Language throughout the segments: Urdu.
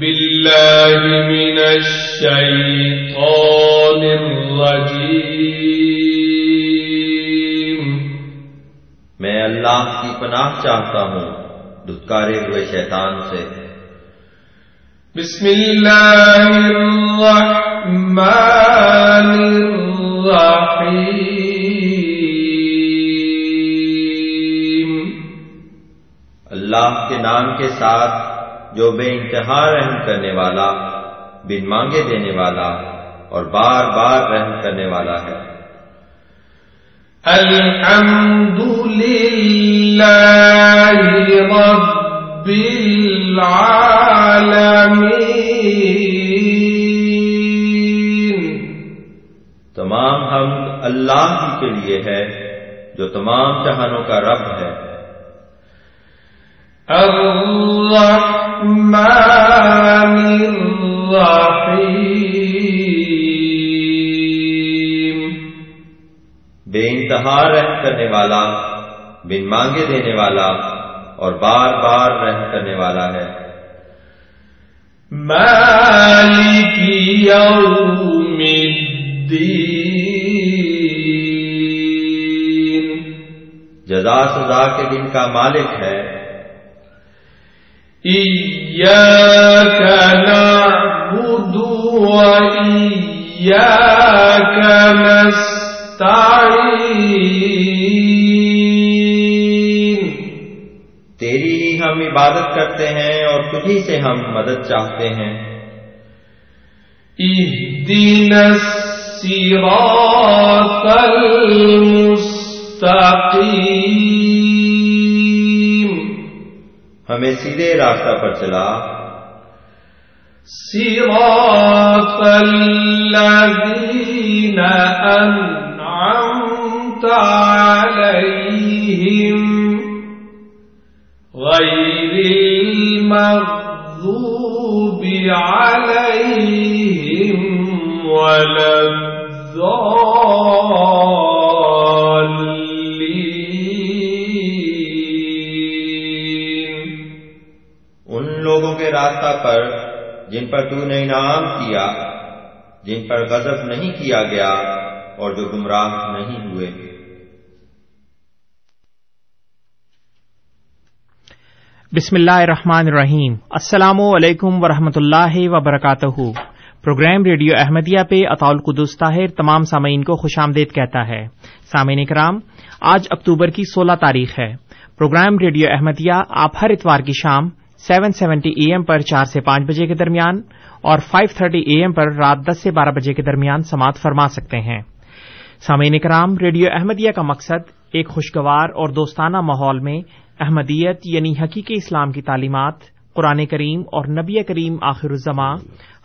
بالله من الشيطان الرجيم. میں اللہ کی پناہ چاہتا ہوں دھتکارے ہوئے شیطان سے۔ بسم الله الرحمن الرحيم اللہ کے نام کے ساتھ جو بے انتہا رحم کرنے والا بن مانگے دینے والا اور بار بار رحم کرنے والا ہے۔ الحمد لله رب العالمين تمام حمد اللہ ہی کے لیے ہے جو تمام جہانوں کا رب ہے۔ الرحمن بے انتہا رحم کرنے والا بن مانگے دینے والا اور بار بار رحم کرنے والا ہے۔ مالك يوم الدين جزا سزا کے دن کا مالک ہے۔ إياك نعبد وإياك نستعين۔ تیری ہم عبادت کرتے ہیں اور تجھی سے ہم مدد چاہتے ہیں۔ اهدنا الصراط المستقيم ہمیں سیدھے راستہ پر چلا۔ صراط الذين أنعمت عليهم غير المغضوب عليهم ولا الضالين راستہ پر جن پر تو نے انعام کیا، جن پر غضب نہیں کیا گیا اور جو گمراہ نہیں ہوئے۔ بسم اللہ الرحمن الرحیم۔ السلام علیکم ورحمۃ اللہ وبرکاتہ۔ پروگرام ریڈیو احمدیہ پہ اطول قدس طاہر تمام سامعین کو خوش آمدید کہتا ہے۔ سامعین کرام آج اکتوبر کی سولہ تاریخ ہے۔ پروگرام ریڈیو احمدیہ آپ ہر اتوار کی شام سیون سیونٹی اے ایم پر چار سے پانچ بجے کے درمیان اور فائیو تھرٹی اے ایم پر رات دس سے بارہ بجے کے درمیان سماعت فرما سکتے ہیں۔ سامعین کرام ریڈیو احمدیہ کا مقصد ایک خوشگوار اور دوستانہ ماحول میں احمدیت یعنی حقیقی اسلام کی تعلیمات، قرآن کریم اور نبی کریم آخر الزماں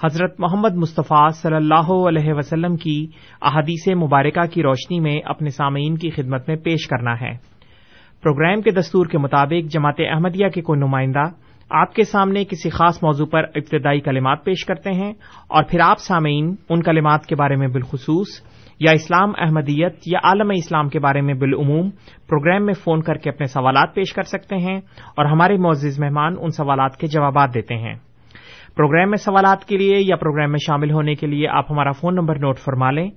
حضرت محمد مصطفیٰ صلی اللہ علیہ وسلم کی احادیث مبارکہ کی روشنی میں اپنے سامعین کی خدمت میں پیش کرنا ہے۔ پروگرام کے دستور کے مطابق جماعت احمدیہ کے کوئی نمائندہ آپ کے سامنے کسی خاص موضوع پر ابتدائی کلمات پیش کرتے ہیں اور پھر آپ سامعین ان کلمات کے بارے میں بالخصوص یا اسلام احمدیت یا عالم اسلام کے بارے میں بالعموم پروگرام میں فون کر کے اپنے سوالات پیش کر سکتے ہیں اور ہمارے معزز مہمان ان سوالات کے جوابات دیتے ہیں۔ پروگرام میں سوالات کے لیے یا پروگرام میں شامل ہونے کے لیے آپ ہمارا فون نمبر نوٹ فرما لیں۔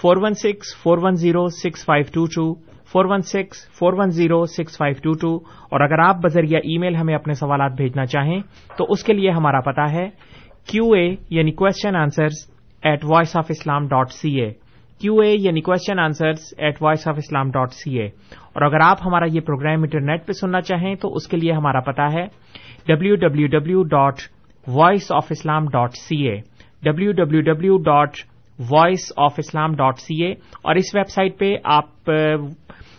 Four one six, four one zero, six five two two. Four one six, four one zero, six five two two اور اگر آپ بذریعہ ای میل ہمیں اپنے سوالات بھیجنا چاہیں تو اس کے لیے ہمارا پتا ہے کیو اے یعنی question answers at Voice of Islam dot C A Q A یعنی question answers at Voice of Islam dot C A اور اگر آپ ہمارا یہ پروگرام انٹرنیٹ پہ سننا چاہیں تو اس کے لیے ہمارا پتا ہے W W W dot Voice of Islam dot C A W W W dot Voice of Islam dot C A اور اس ویب سائٹ پہ آپ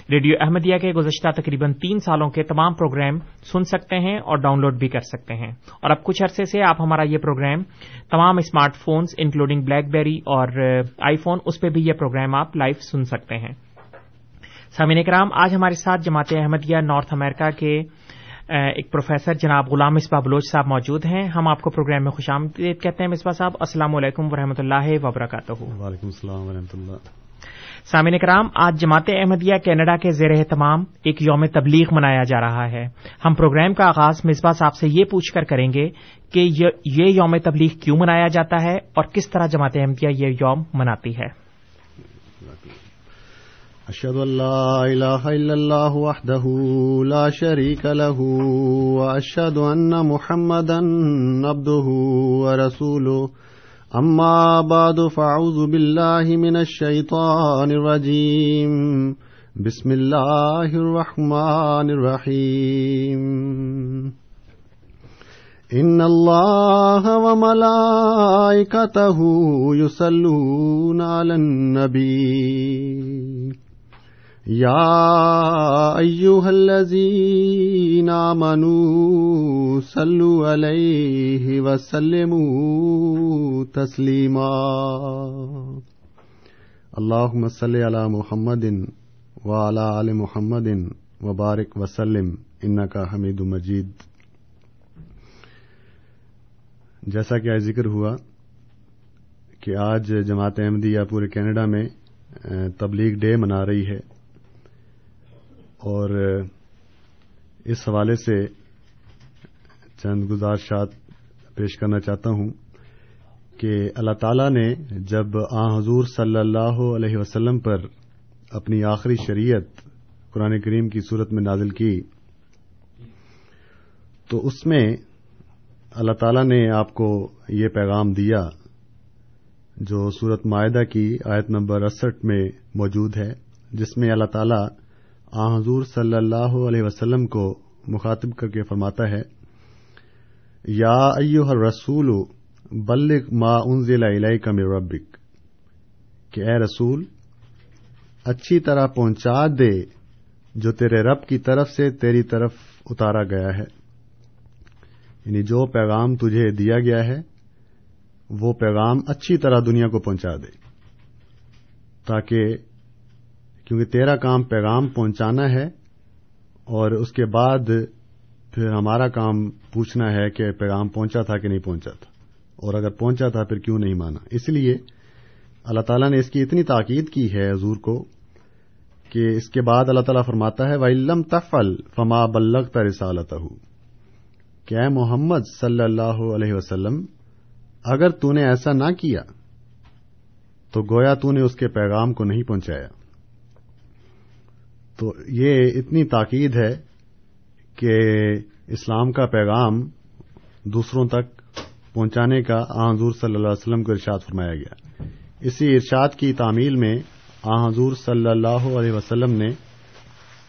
ریڈیو احمدیہ کے گزشتہ تقریباً تین سالوں کے تمام پروگرام سن سکتے ہیں اور ڈاؤن لوڈ بھی کر سکتے ہیں۔ اور اب کچھ عرصے سے آپ ہمارا یہ پروگرام، تمام اسمارٹ فونز انکلوڈنگ بلیک بیری اور آئی فون، اس پہ بھی یہ پروگرام آپ لائیو سن سکتے ہیں۔ سامعین کرام، آج ہمارے ساتھ جماعت احمدیہ نارتھ امریکہ کے ایک پروفیسر جناب غلام مصباح بلوچ صاحب موجود ہیں۔ ہم آپ کو پروگرام میں خوش آمدید کہتے ہیں۔ مصباح صاحب السلام علیکم ورحمۃ اللہ وبرکاتہ۔ وعلیکم السلام ورحمۃ اللہ۔ سامعین کرام آج جماعت احمدیہ کینیڈا کے زیر اہتمام ایک یوم تبلیغ منایا جا رہا ہے۔ ہم پروگرام کا آغاز مصباح صاحب سے یہ پوچھ کر کریں گے کہ یہ یوم تبلیغ کیوں منایا جاتا ہے اور کس طرح جماعت احمدیہ یہ یوم مناتی ہے۔ اشهد ان لا اله الا الله وحده لا شريك له واشهد ان محمدا عبده ورسوله. اما بعد فاعوذ بالله من الشيطان الرجيم. بسم الله الرحمن الرحيم. ان الله وملائكته يصلون على النبي. يا أيها الذين آمنوا صلوا عليه وسلموا تسليما اللهم صل على محمد وعلى آل محمد وبارك وسلم إنك حميد مجيد جیسا کہ آج ذکر ہوا کہ آج جماعت احمدیہ پورے کینیڈا میں تبلیغ ڈے منا رہی ہے۔ اور اس حوالے سے چند گزارشات پیش کرنا چاہتا ہوں کہ اللہ تعالی نے جب آ حضور صلی اللہ علیہ وسلم پر اپنی آخری شریعت قرآن کریم کی صورت میں نازل کی، تو اس میں اللہ تعالی نے آپ کو یہ پیغام دیا جو صورت معاہدہ کی آیت نمبر اسٹھ میں موجود ہے، جس میں اللہ تعالی آ، حضور صلی اللہ علیہ وسلم کو مخاطب کر کے فرماتا ہے، یا ایوہ الرسول بلغ ما انزل الیک من ربک، کہ اے رسول، اچھی طرح پہنچا دے جو تیرے رب کی طرف سے تیری طرف اتارا گیا ہے۔ یعنی جو پیغام تجھے دیا گیا ہے، وہ پیغام اچھی طرح دنیا کو پہنچا دے، تاکہ کیونکہ تیرا کام پیغام پہنچانا ہے اور اس کے بعد پھر ہمارا کام پوچھنا ہے کہ پیغام پہنچا تھا کہ نہیں پہنچا تھا۔ اور اگر پہنچا تھا پھر کیوں نہیں مانا؟ اس لیے اللہ تعالیٰ نے اس کی اتنی تاکید کی ہے حضور کو کہ اس کے بعد اللہ تعالیٰ فرماتا ہے وَإِلَّمْ تَفْعَلْ فَمَا بَلَّغْتَ رِسَالَتَهُ کہ اے محمد صلی اللہ علیہ وسلم، اگر تو نے ایسا نہ کیا تو گویا تو نے اس کے پیغام کو نہیں پہنچایا۔ تو یہ اتنی تاکید ہے کہ اسلام کا پیغام دوسروں تک پہنچانے کا آ حضور صلی اللہ علیہ وسلم کو ارشاد فرمایا گیا۔ اسی ارشاد کی تعمیل میں آ حضور صلی اللہ علیہ وسلم نے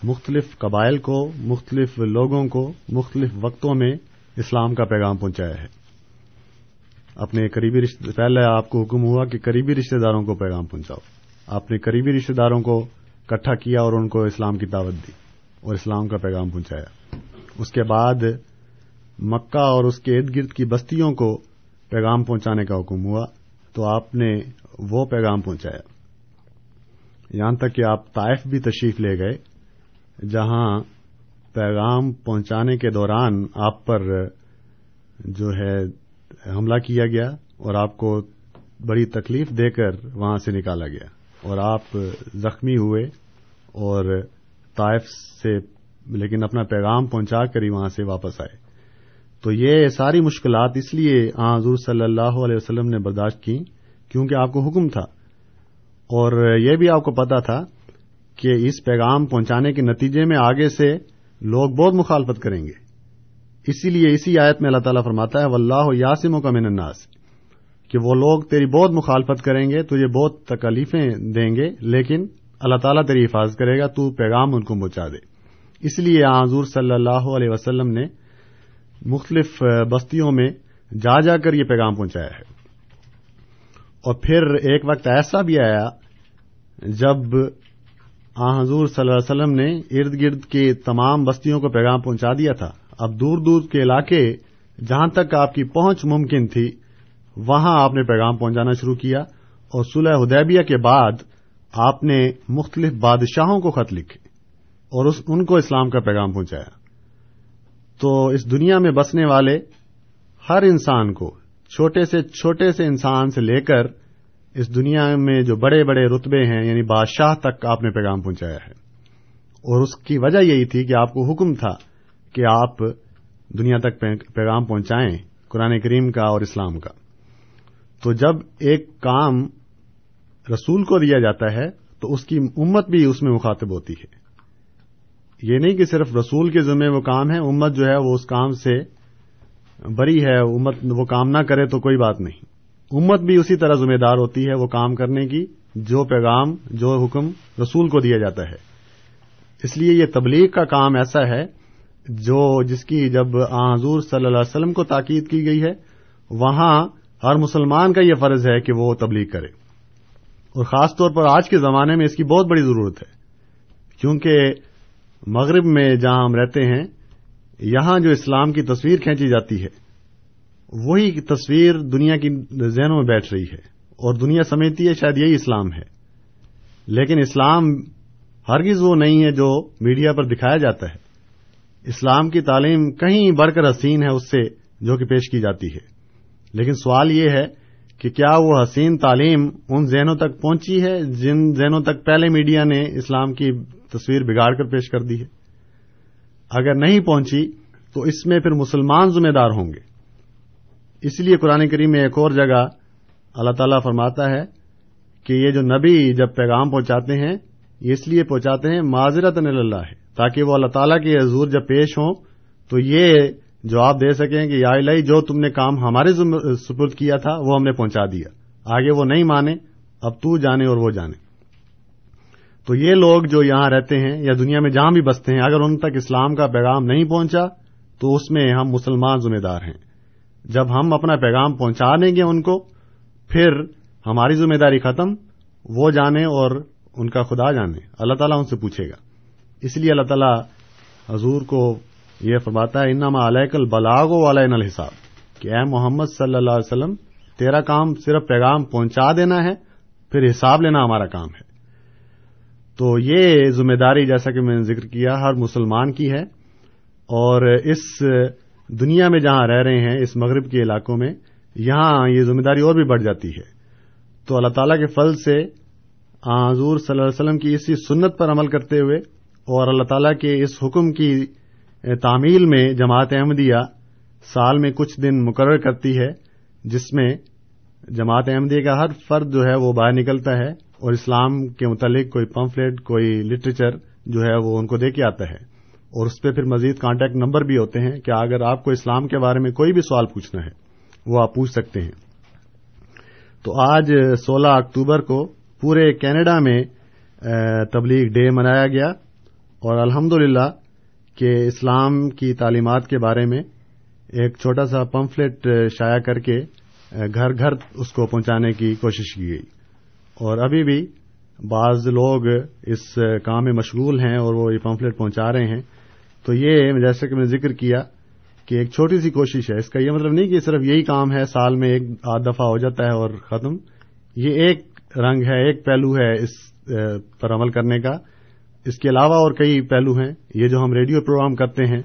مختلف قبائل کو، مختلف لوگوں کو، مختلف وقتوں میں اسلام کا پیغام پہنچایا ہے۔ اپنے قریبی رشتے پہلے آپ کو حکم ہوا کہ قریبی رشتے داروں کو پیغام پہنچاؤ۔ آپ نے قریبی رشتے داروں کو اکٹھا کیا اور ان کو اسلام کی دعوت دی اور اسلام کا پیغام پہنچایا۔ اس کے بعد مکہ اور اس کے ارد گرد کی بستیوں کو پیغام پہنچانے کا حکم ہوا تو آپ نے وہ پیغام پہنچایا۔ یہاں تک کہ آپ طائف بھی تشریف لے گئے، جہاں پیغام پہنچانے کے دوران آپ پر جو ہے حملہ کیا گیا اور آپ کو بڑی تکلیف دے کر وہاں سے نکالا گیا۔ اور آپ زخمی ہوئے اور طائف سے لیکن اپنا پیغام پہنچا کر ہی وہاں سے واپس آئے۔ تو یہ ساری مشکلات اس لیے آ حضور صلی اللہ علیہ وسلم نے برداشت کی کیونکہ آپ کو حکم تھا۔ اور یہ بھی آپ کو پتا تھا کہ اس پیغام پہنچانے کے نتیجے میں آگے سے لوگ بہت مخالفت کریں گے۔ اسی لیے اسی آیت میں اللہ تعالیٰ فرماتا ہے، واللہ یاسموں کا من الناس کہ وہ لوگ تیری بہت مخالفت کریں گے، تجھے بہت تکلیفیں دیں گے، لیکن اللہ تعالیٰ تیری حفاظت کرے گا، تو پیغام ان کو پہنچا دے۔ اس لیے حضور صلی اللہ علیہ وسلم نے مختلف بستیوں میں جا جا کر یہ پیغام پہنچایا ہے۔ اور پھر ایک وقت ایسا بھی آیا جب آ حضور صلی اللہ علیہ وسلم نے ارد گرد کی تمام بستیوں کو پیغام پہنچا دیا تھا۔ اب دور دور کے علاقے جہاں تک آپ کی پہنچ ممکن تھی وہاں آپ نے پیغام پہنچانا شروع کیا اور صلح حدیبیہ کے بعد آپ نے مختلف بادشاہوں کو خط لکھے اور اس ان کو اسلام کا پیغام پہنچایا۔ تو اس دنیا میں بسنے والے ہر انسان کو چھوٹے سے چھوٹے سے انسان سے لے کر اس دنیا میں جو بڑے بڑے رتبے ہیں یعنی بادشاہ تک آپ نے پیغام پہنچایا ہے۔ اور اس کی وجہ یہی تھی کہ آپ کو حکم تھا کہ آپ دنیا تک پیغام پہنچائیں قرآن کریم کا اور اسلام کا۔ تو جب ایک کام رسول کو دیا جاتا ہے، تو اس کی امت بھی اس میں مخاطب ہوتی ہے۔ یہ نہیں کہ صرف رسول کے ذمہ وہ کام ہے، امت جو ہے وہ اس کام سے بری ہے، امت وہ کام نہ کرے تو کوئی بات نہیں۔ امت بھی اسی طرح ذمہ دار ہوتی ہے وہ کام کرنے کی، جو پیغام، جو حکم رسول کو دیا جاتا ہے۔ اس لیے یہ تبلیغ کا کام ایسا ہے، جو جس کی جب حضور صلی اللہ علیہ وسلم کو تاکید کی گئی ہے، وہاں ہر مسلمان کا یہ فرض ہے کہ وہ تبلیغ کرے۔ اور خاص طور پر آج کے زمانے میں اس کی بہت بڑی ضرورت ہے۔ کیونکہ مغرب میں جہاں ہم رہتے ہیں، یہاں جو اسلام کی تصویر کھینچی جاتی ہے، وہی تصویر دنیا کی ذہنوں میں بیٹھ رہی ہے۔ اور دنیا سمجھتی ہے، شاید یہی اسلام ہے۔ لیکن اسلام ہرگز وہ نہیں ہے جو میڈیا پر دکھایا جاتا ہے۔ اسلام کی تعلیم کہیں بڑھ کر حسین ہے، اس سے جو کہ پیش کی جاتی ہے۔ لیکن سوال یہ ہے کہ کیا وہ حسین تعلیم ان ذہنوں تک پہنچی ہے جن ذہنوں تک پہلے میڈیا نے اسلام کی تصویر بگاڑ کر پیش کر دی ہے؟ اگر نہیں پہنچی تو اس میں پھر مسلمان ذمہ دار ہوں گے۔ اس لیے قرآن کریم میں ایک اور جگہ اللہ تعالیٰ فرماتا ہے کہ یہ جو نبی جب پیغام پہنچاتے ہیں، یہ اس لیے پہنچاتے ہیں معذرت اللہ ہے تاکہ وہ اللہ تعالیٰ کے حضور جب پیش ہوں تو یہ جواب دے سکیں کہ یا الہی جو تم نے کام ہمارے سپرد کیا تھا، وہ ہم نے پہنچا دیا۔ آگے وہ نہیں مانے، اب تو جانے اور وہ جانے۔ تو یہ لوگ جو یہاں رہتے ہیں یا دنیا میں جہاں بھی بستے ہیں، اگر ان تک اسلام کا پیغام نہیں پہنچا، تو اس میں ہم مسلمان ذمہ دار ہیں۔ جب ہم اپنا پیغام پہنچا دیں گے ان کو، پھر ہماری ذمہ داری ختم، وہ جانے اور ان کا خدا جانے۔ اللہ تعالیٰ ان سے پوچھے گا۔ اس لیے اللہ تعالیٰ حضور کو یہ فرماتا ہے، انما علیہ کل بلاغ و علیہ الحساب. کہ اے محمد صلی اللہ علیہ وسلم، تیرا کام صرف پیغام پہنچا دینا ہے، پھر حساب لینا ہمارا کام ہے۔ تو یہ ذمہ داری جیسا کہ میں نے ذکر کیا ہر مسلمان کی ہے۔ اور اس دنیا میں جہاں رہ رہے ہیں، اس مغرب کے علاقوں میں، یہاں یہ ذمہ داری اور بھی بڑھ جاتی ہے۔ تو اللہ تعالیٰ کے فضل سے حضور صلی اللہ علیہ وسلم کی اسی سنت پر عمل کرتے ہوئے اور اللہ تعالیٰ کے اس حکم کی تعمیل میں جماعت احمدیہ سال میں کچھ دن مقرر کرتی ہے، جس میں جماعت احمدیہ کا ہر فرد جو ہے وہ باہر نکلتا ہے اور اسلام کے متعلق کوئی پمفلیٹ کوئی لٹریچر جو ہے وہ ان کو دے کے آتا ہے۔ اور اس پہ پھر مزید کانٹیکٹ نمبر بھی ہوتے ہیں کہ اگر آپ کو اسلام کے بارے میں کوئی بھی سوال پوچھنا ہے، وہ آپ پوچھ سکتے ہیں۔ تو آج سولہ اکتوبر کو پورے کینیڈا میں تبلیغ ڈے منایا گیا اور الحمد للہ کہ اسلام کی تعلیمات کے بارے میں ایک چھوٹا سا پمفلیٹ شائع کر کے گھر گھر اس کو پہنچانے کی کوشش کی گئی۔ اور ابھی بھی بعض لوگ اس کام میں مشغول ہیں اور وہ یہ پمفلیٹ پہنچا رہے ہیں۔ تو یہ جیسا کہ میں نے ذکر کیا کہ ایک چھوٹی سی کوشش ہے۔ اس کا یہ مطلب نہیں کہ صرف یہی کام ہے، سال میں ایک آدھ دفعہ ہو جاتا ہے اور ختم۔ یہ ایک رنگ ہے، ایک پہلو ہے اس پر عمل کرنے کا۔ اس کے علاوہ اور کئی پہلو ہیں، یہ جو ہم ریڈیو پروگرام کرتے ہیں،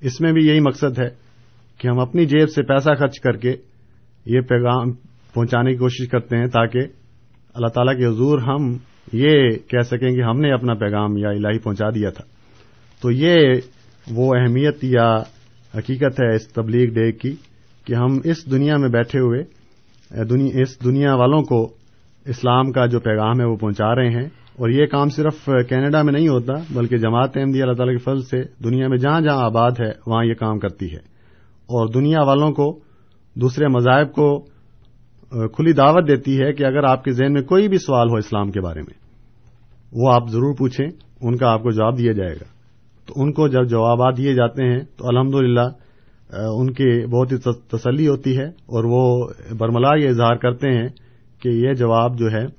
اس میں بھی یہی مقصد ہے کہ ہم اپنی جیب سے پیسہ خرچ کر کے یہ پیغام پہنچانے کی کوشش کرتے ہیں تاکہ اللہ تعالیٰ کے حضور ہم یہ کہہ سکیں کہ ہم نے اپنا پیغام یا الہی پہنچا دیا تھا۔ تو یہ وہ اہمیت یا حقیقت ہے اس تبلیغ ڈے کی کہ ہم اس دنیا میں بیٹھے ہوئے، اس دنیا والوں کو اسلام کا جو پیغام ہے وہ پہنچا رہے ہیں۔ اور یہ کام صرف کینیڈا میں نہیں ہوتا، بلکہ جماعت احمدی اللہ تعالیٰ کے فضل سے دنیا میں جہاں جہاں آباد ہے، وہاں یہ کام کرتی ہے۔ اور دنیا والوں کو، دوسرے مذاہب کو کھلی دعوت دیتی ہے کہ اگر آپ کے ذہن میں کوئی بھی سوال ہو اسلام کے بارے میں، وہ آپ ضرور پوچھیں، ان کا آپ کو جواب دیا جائے گا۔ تو ان کو جب جوابات دیے جاتے ہیں، تو الحمد ان کی بہت ہی تسلی ہوتی ہے اور وہ برملا یہ اظہار کرتے ہیں کہ یہ جواب جو ہے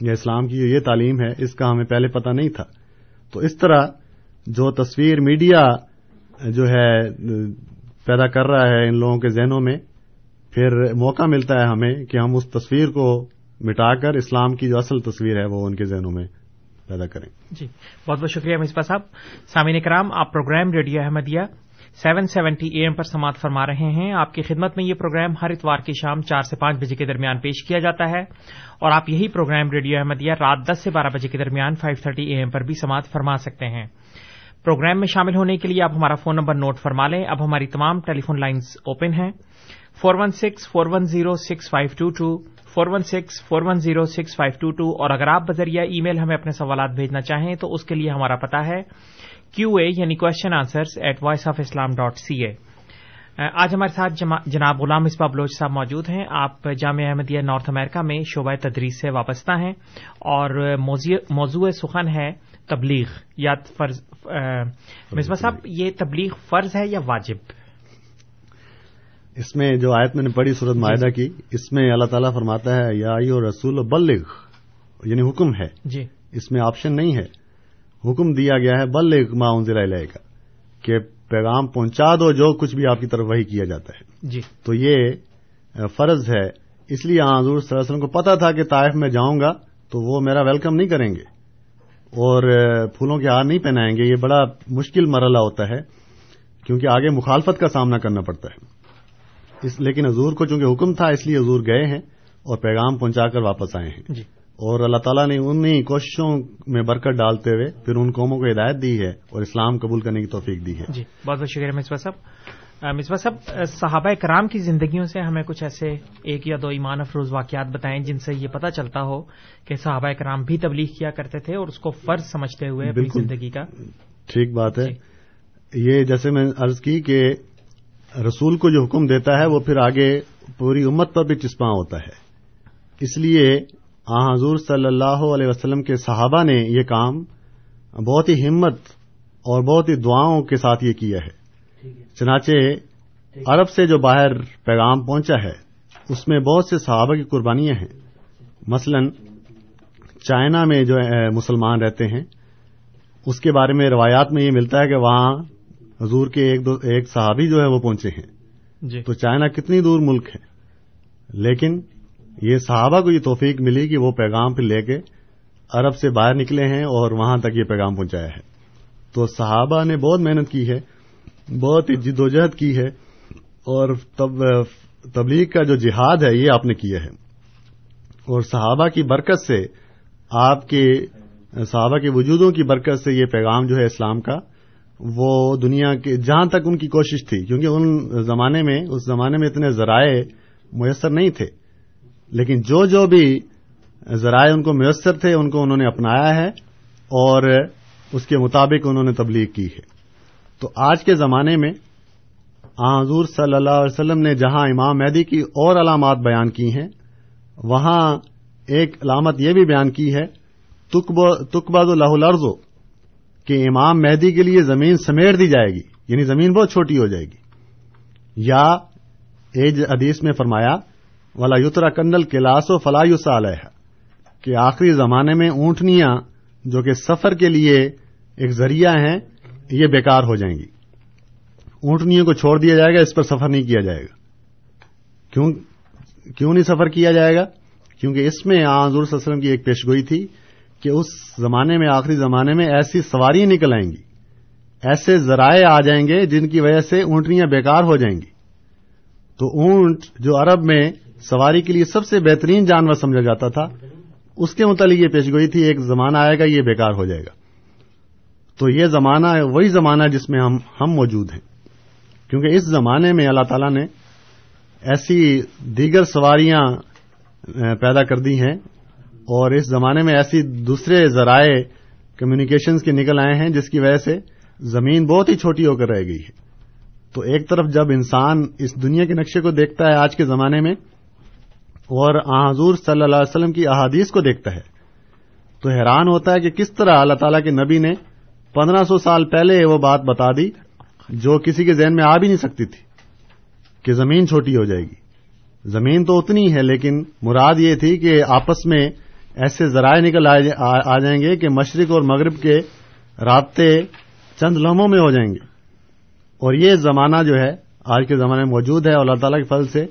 یہ اسلام کی جو یہ تعلیم ہے، اس کا ہمیں پہلے پتہ نہیں تھا۔ تو اس طرح جو تصویر میڈیا جو ہے، پیدا کر رہا ہے ان لوگوں کے ذہنوں میں، پھر موقع ملتا ہے ہمیں کہ ہم اس تصویر کو مٹا کر اسلام کی جو اصل تصویر ہے وہ ان کے ذہنوں میں پیدا کریں۔ جی بہت بہت شکریہ مصباح صاحب۔ سامعین کرام، آپ programme Radio Ahmadiyya seven seventy A M پر سماعت فرما رہے ہیں۔ آپ کی خدمت میں یہ پروگرام ہر اتوار کی شام چار سے پانچ بجے کے درمیان پیش کیا جاتا ہے اور آپ یہی پروگرام ریڈیو احمدیہ رات دس سے بارہ بجے کے درمیان فائیو تھرٹی اے ایم پر بھی سماعت فرما سکتے ہیں۔ پروگرام میں شامل ہونے کے لیے آپ ہمارا فون نمبر نوٹ فرما لیں۔ اب ہماری تمام ٹیلی فون لائنز اوپن ہیں۔ Four one six, four one zero, six five two two, four one six, four one zero, six five two two. اور اگر آپ بذریعہ ای میل ہمیں اپنے سوالات بھیجنا چاہیں تو اس کے لیے ہمارا پتا ہے۔ کیو اے یعنی question answer at Voice of Islam dot C A آج ہمارے ساتھ جناب غلام مصباح بلوچ صاحب موجود ہیں. آپ جامعہ احمدیہ نارتھ امریکہ میں شعبہ تدریس سے وابستہ ہیں اور موضوع سخن ہے تبلیغ. یا فرض مصباح صاحب یہ تبلیغ فرض ہے یا واجب؟ اس میں جو آیت میں نے پڑھی صورت معاہدہ کی اس میں اللہ تعالیٰ فرماتا ہے یا رسول بلغ یعنی حکم ہے۔ جی. اس میں آپشن نہیں ہے۔ حکم دیا گیا ہے بلغ ما انزل علیہ کا کہ پیغام پہنچا دو جو کچھ بھی آپ کی طرف وہی کیا جاتا ہے۔ جی۔ تو یہ فرض ہے۔ اس لیے حضور صلی اللہ علیہ وسلم کو پتا تھا کہ طائف میں جاؤں گا تو وہ میرا ویلکم نہیں کریں گے۔ اور پھولوں کے ہار نہیں پہنائیں گے۔ یہ بڑا مشکل مرحلہ ہوتا ہے کیونکہ آگے مخالفت کا سامنا کرنا پڑتا ہے۔ اس لیکن حضور کو چونکہ حکم تھا اس لیے حضور گئے ہیں اور پیغام پہنچا کر واپس آئے ہیں۔ جی۔ اور اللہ تعالیٰ نے انہیں کوششوں میں برکت ڈالتے ہوئے پھر ان قوموں کو ہدایت دی ہے اور اسلام قبول کرنے کی توفیق دی ہے۔ جی بہت بہت شکریہ مصباح صاحب۔ مصباح صاحب صحابہ کرام کی زندگیوں سے ہمیں کچھ ایسے ایک یا دو ایمان افروز واقعات بتائیں جن سے یہ پتہ چلتا ہو کہ صحابہ کرام بھی تبلیغ کیا کرتے تھے اور اس کو فرض سمجھتے ہوئے اپنی زندگی کا۔ ٹھیک بات ہے۔ یہ جیسے میں عرض کی کہ رسول کو جو حکم دیتا ہے وہ پھر آگے پوری امت پر بھی چسپاں ہوتا ہے۔ اس لیے آ حضور صلی اللہ علیہ وسلم کے صحابہ نے یہ کام بہت ہی ہمت اور بہت ہی دعاؤں کے ساتھ یہ کیا ہے۔ چنانچہ عرب سے جو باہر پیغام پہنچا ہے اس میں بہت سے صحابہ کی قربانیاں ہیں۔ مثلا چائنا میں جو مسلمان رہتے ہیں۔ اس کے بارے میں روایات میں یہ ملتا ہے کہ وہاں حضور کے ایک دو ایک صحابی جو ہے وہ پہنچے ہیں۔ جی۔ تو چائنا کتنی دور ملک ہے لیکن یہ صحابہ کو یہ توفیق ملی کہ وہ پیغام پھر لے کے عرب سے باہر نکلے ہیں اور وہاں تک یہ پیغام پہنچایا ہے۔ تو صحابہ نے بہت محنت کی ہے، بہت ہی جدوجہد کی ہے اور تب، تبلیغ کا جو جہاد ہے یہ آپ نے کیا ہے۔ اور صحابہ کی برکت سے آپ کے، صحابہ کے وجودوں کی برکت سے یہ پیغام جو ہے اسلام کا، وہ دنیا کے، جہاں تک ان کی کوشش تھی، کیونکہ ان زمانے میں، اس زمانے میں اتنے ذرائع میسر نہیں تھے۔ لیکن جو جو بھی ذرائع ان کو میسر تھے، ان کو انہوں نے اپنایا ہے اور اس کے مطابق انہوں نے تبلیغ کی ہے۔ تو آج کے زمانے میں حضور صلی اللہ علیہ وسلم نے جہاں امام مہدی کی اور علامات بیان کی ہیں، وہاں ایک علامت یہ بھی بیان کی ہے تکباد اللہ الرزو کہ امام مہدی کے لیے زمین سمیٹ دی جائے گی یعنی زمین بہت چھوٹی ہو جائے گی۔ یا ایج حدیث میں فرمایا والا یترا کنڈل کلاس و فلاح علیہ کہ آخری زمانے میں اونٹنیاں جو کہ سفر کے لیے ایک ذریعہ ہیں، یہ بیکار ہو جائیں گی۔ اونٹنیوں کو چھوڑ دیا جائے گا، اس پر سفر نہیں کیا جائے گا۔ کیوں؟ کیوں نہیں سفر کیا جائے گا؟ کیونکہ اس میں حضور صلی اللہ علیہ وسلم کی ایک پیشگوئی تھی کہ اس زمانے میں، آخری زمانے میں ایسی سواری نکل آئیں گی۔ ایسے ذرائع آ جائیں گے جن کی وجہ سے اونٹنیاں بیکار ہو جائیں گی۔ تو اونٹ جو عرب میں سواری کے لیے سب سے بہترین جانور سمجھا جاتا تھا۔ اس کے متعلق یہ پیشگوئی تھی، ایک زمانہ آئے گا، یہ بیکار ہو جائے گا۔ تو یہ زمانہ وہی زمانہ جس میں ہم ہم موجود ہیں۔ کیونکہ اس زمانے میں اللہ تعالی نے ایسی دیگر سواریاں پیدا کر دی ہیں اور اس زمانے میں ایسی دوسرے ذرائع کمیونیکیشنز کے نکل آئے ہیں، جس کی وجہ سے زمین بہت ہی چھوٹی ہو کر رہ گئی ہے۔ تو ایک طرف جب انسان اس دنیا کے نقشے کو دیکھتا ہے آج کے زمانے میں اور حضور صلی اللہ علیہ وسلم کی احادیث کو دیکھتا ہے۔ تو حیران ہوتا ہے کہ کس طرح اللہ تعالیٰ کے نبی نے پندرہ سو سال پہلے وہ بات بتا دی جو کسی کے ذہن میں آ بھی نہیں سکتی تھی کہ زمین چھوٹی ہو جائے گی۔ زمین تو اتنی ہے لیکن مراد یہ تھی کہ آپس میں ایسے ذرائع نکل آ جائیں گے کہ مشرق اور مغرب کے رابطے چند لمحوں میں ہو جائیں گے۔ اور یہ زمانہ جو ہے، آج کے زمانے میں موجود ہے اور اللہ تعالیٰ کے فضل سے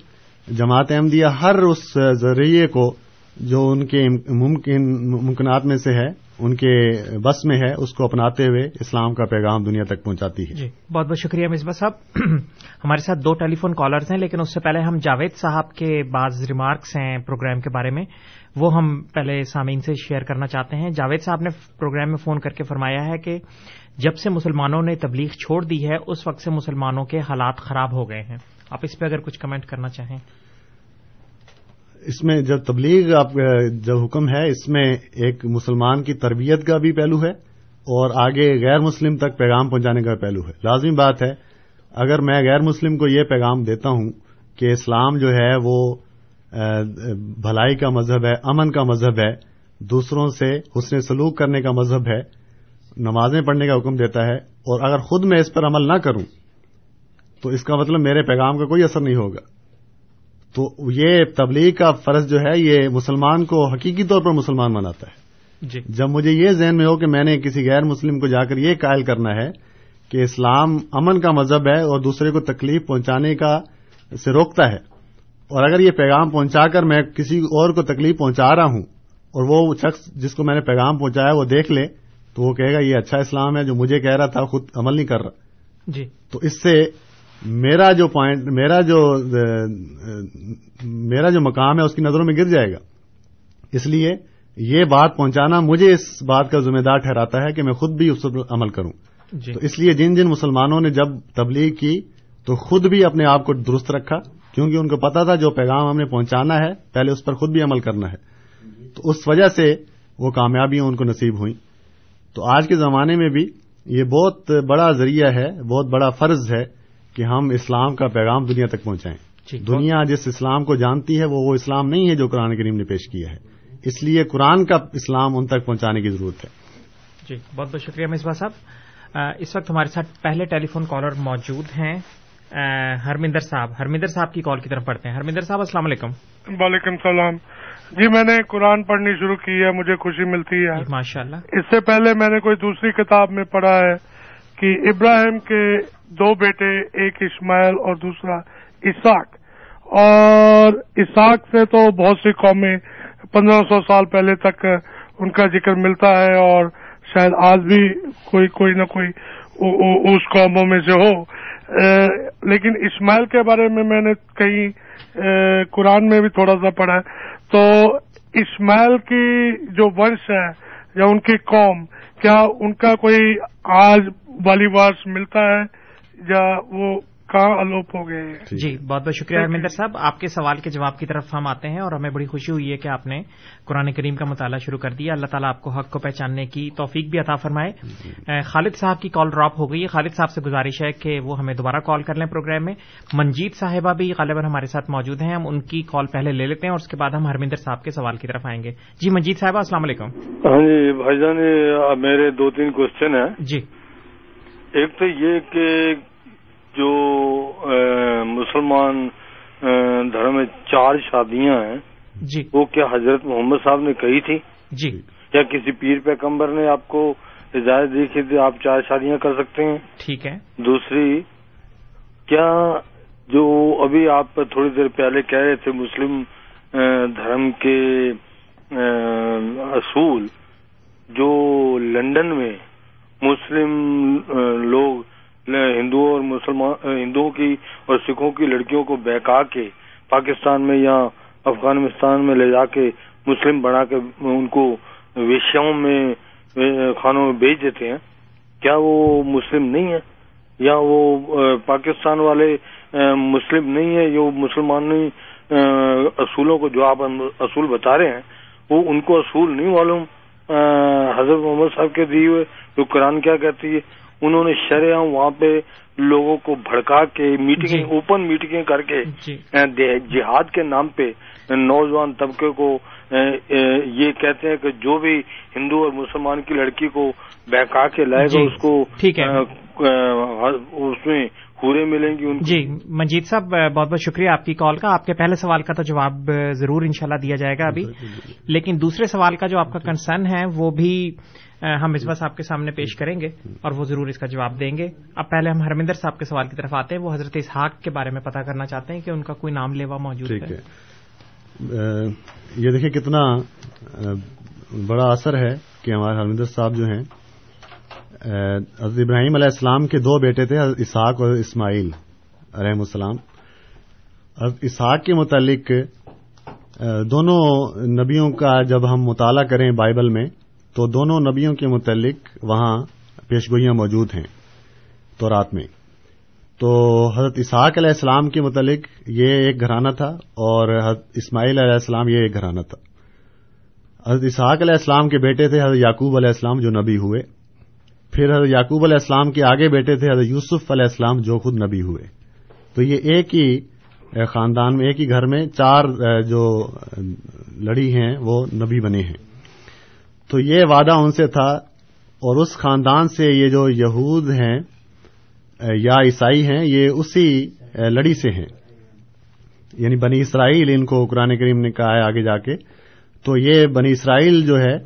جماعت احمدیہ ہر اس ذریعے کو جو ان کے ممکن ممکنات میں سے ہے، ان کے بس میں ہے، اس کو اپناتے ہوئے اسلام کا پیغام دنیا تک پہنچاتی ہے۔ جی بہت بہت شکریہ مصباح صاحب۔ ہمارے ساتھ دو ٹیلی فون کالرز ہیں، لیکن اس سے پہلے ہم جاوید صاحب کے بعض ریمارکس ہیں پروگرام کے بارے میں۔ وہ ہم پہلے سامعین سے شیئر کرنا چاہتے ہیں۔ جاوید صاحب نے پروگرام میں فون کر کے فرمایا ہے کہ جب سے مسلمانوں نے تبلیغ چھوڑ دی ہے، اس وقت سے مسلمانوں کے حالات خراب ہو گئے ہیں۔ آپ اس پہ اگر کچھ کمنٹ کرنا چاہیں۔ اس میں جب تبلیغ آپ جب حکم ہے، اس میں ایک مسلمان کی تربیت کا بھی پہلو ہے اور آگے غیر مسلم تک پیغام پہنچانے کا پہلو ہے۔ لازمی بات ہے، اگر میں غیر مسلم کو یہ پیغام دیتا ہوں کہ اسلام جو ہے وہ بھلائی کا مذہب ہے، امن کا مذہب ہے، دوسروں سے حسن سلوک کرنے کا مذہب ہے، نمازیں پڑھنے کا حکم دیتا ہے اور اگر خود میں اس پر عمل نہ کروں تو اس کا مطلب میرے پیغام کا کوئی اثر نہیں ہوگا۔ تو یہ تبلیغ کا فرض جو ہے یہ مسلمان کو حقیقی طور پر مسلمان بناتا ہے۔ جی۔ جب مجھے یہ ذہن میں ہو کہ میں نے کسی غیر مسلم کو جا کر یہ قائل کرنا ہے کہ اسلام امن کا مذہب ہے اور دوسرے کو تکلیف پہنچانے کا سے روکتا ہے اور اگر یہ پیغام پہنچا کر میں کسی اور کو تکلیف پہنچا رہا ہوں اور وہ شخص جس کو میں نے پیغام پہنچایا وہ دیکھ لے تو وہ کہے گا یہ اچھا اسلام ہے جو مجھے کہہ رہا تھا خود عمل نہیں کر رہا۔ جی۔ تو اس سے میرا جو پوائنٹ میرا جو میرا جو مقام ہے اس کی نظروں میں گر جائے گا۔ اس لیے یہ بات پہنچانا مجھے اس بات کا ذمہ دار ٹھہراتا ہے کہ میں خود بھی اس پر عمل کروں۔ جی۔ تو اس لیے جن جن مسلمانوں نے جب تبلیغ کی تو خود بھی اپنے آپ کو درست رکھا کیونکہ ان کو پتا تھا جو پیغام ہم نے پہنچانا ہے پہلے اس پر خود بھی عمل کرنا ہے۔ تو اس وجہ سے وہ کامیابیاں ان کو نصیب ہوئیں۔ تو آج کے زمانے میں بھی یہ بہت بڑا ذریعہ ہے بہت بڑا فرض ہے کہ ہم اسلام کا پیغام دنیا تک پہنچائیں۔ جی، دنیا جس اسلام کو جانتی ہے وہ وہ اسلام نہیں ہے جو قرآن کریم نے پیش کیا ہے۔ اس لیے قرآن کا اسلام ان تک پہنچانے کی ضرورت ہے۔ جی بہت بہت شکریہ مصباح صاحب۔ اس وقت ہمارے ساتھ پہلے ٹیلی فون کالر موجود ہیں۔ ہرمندر صاحب۔ ہرمندر صاحب کی کال کی طرف پڑھتے ہیں۔ ہرمندر صاحب السلام علیکم۔ وعلیکم السلام۔ جی میں نے قرآن پڑھنی شروع کی ہے مجھے خوشی ملتی ہے۔ ماشاء اللہ اس سے پہلے میں نے کوئی دوسری کتاب میں پڑھا ہے۔ کہ ابراہیم کے دو بیٹے، ایک اسماعیل اور دوسرا اساق اور اساق سے تو بہت سی قومیں پندرہ سو سال پہلے تک ان کا ذکر ملتا ہے اور شاید آج بھی کوئی کوئی نہ کوئی اس قوموں میں سے ہو۔ لیکن اسماعیل کے بارے میں میں نے کہیں قرآن میں بھی تھوڑا سا پڑھا ہے۔ تو اسماعیل کی جو ونش ہے یا ان کی قوم، کیا ان کا کوئی آج والی وارس ملتا ہے یا وہ الوپ ہو گئے۔ جی بہت بہت شکریہ ہرمندر صاحب۔ آپ کے سوال کے جواب کی طرف ہم آتے ہیں اور ہمیں بڑی خوشی ہوئی ہے کہ آپ نے قرآن کریم کا مطالعہ شروع کر دیا۔ اللہ تعالیٰ آپ کو حق کو پہچاننے کی توفیق بھی عطا فرمائے۔ خالد صاحب کی کال ڈراپ ہو گئی ہے۔ خالد صاحب سے گزارش ہے کہ وہ ہمیں دوبارہ کال کر لیں پروگرام میں۔ منجیت صاحبہ بھی غالباً ہمارے ساتھ موجود ہیں۔ ہم ان کی کال پہلے لے لیتے ہیں اور اس کے بعد ہم ہرمندر صاحب کے سوال کی طرف آئیں گے۔ جی منجیت صاحبہ السلام علیکم۔ ہاں جی بھائی جان میرے دو تین کوشچن ہیں۔ جی۔ ایک تو یہ کہ جو مسلمان دھرم میں چار شادیاں ہیں جی۔ وہ کیا حضرت محمد صاحب نے کہی تھی؟ جی۔ یا کسی پیر پیغمبر نے آپ کو اجازت دی کہ آپ چار شادیاں کر سکتے ہیں؟ ٹھیک ہے۔ دوسری کیا جو ابھی آپ تھوڑی دیر پہلے کہہ رہے تھے مسلم دھرم کے اصول جو لندن میں مسلم لوگ ہندوؤں اور مسلمان ہندوؤں کی اور سکھوں کی لڑکیوں کو بہکا کے پاکستان میں یا افغانستان میں لے جا کے مسلم بنا کے ان کو ویشیاؤں میں خانوں میں بیچ دیتے ہیں۔ کیا وہ مسلم نہیں ہے یا وہ پاکستان والے مسلم نہیں ہے جو مسلمانی اصولوں کو جو آپ اصول بتا رہے ہیں، وہ ان کو اصول نہیں معلوم؟ حضرت محمد صاحب کے دیے ہوئے جو قرآن کیا کہتی ہے؟ انہوں نے شرح وہاں پہ لوگوں کو بھڑکا کے میٹنگیں اوپن میٹنگیں کر کے جہاد کے نام پہ نوجوان طبقے کو یہ کہتے ہیں کہ جو بھی ہندو اور مسلمان کی لڑکی کو بہکا کے لائے گا اس کو اس میں حوریں ملیں گی ان کو۔ جی منجیت صاحب بہت بہت شکریہ آپ کی کال کا۔ آپ کے پہلے سوال کا تو جواب ضرور انشاءاللہ دیا جائے گا ابھی۔ لیکن دوسرے سوال کا جو آپ کا کنسرن ہے وہ بھی ہم اس وقت آپ کے سامنے پیش کریں گے اور وہ ضرور اس کا جواب دیں گے۔ اب پہلے ہم ہرمندر صاحب کے سوال کی طرف آتے ہیں۔ وہ حضرت اسحاق کے بارے میں پتا کرنا چاہتے ہیں کہ ان کا کوئی نام لیوا موجود ہے۔ یہ دیکھیں کتنا بڑا اثر ہے کہ ہمارے ہرمندر صاحب جو ہیں حضرت ابراہیم علیہ السلام کے دو بیٹے تھے اسحاق اور اسماعیل علیہ السلام۔ اسحاق کے متعلق دونوں نبیوں کا جب ہم مطالعہ کریں بائبل میں تو دونوں نبیوں کے متعلق وہاں پیشگوئیاں موجود ہیں تو رات میں۔ تو حضرت اسحاق علیہ السلام کے متعلق یہ ایک گھرانہ تھا اور حضرت اسماعیل علیہ السلام یہ ایک گھرانہ تھا۔ حضرت اسحاق علیہ السلام کے بیٹے تھے حضرت یعقوب علیہ السلام جو نبی ہوئے۔ پھر حضرت یعقوب علیہ السلام کے آگے بیٹے تھے حضرت یوسف علیہ السلام جو خود نبی ہوئے۔ تو یہ ایک ہی خاندان میں، ایک ہی گھر میں چار، جو لڑی ہیں وہ نبی بنے ہیں۔ تو یہ وعدہ ان سے تھا اور اس خاندان سے یہ جو یہود ہیں یا عیسائی ہیں، یہ اسی لڑی سے ہیں۔ یعنی بنی اسرائیل ان کو قرآن کریم نے کہا ہے آگے جا کے۔ تو یہ بنی اسرائیل جو ہے،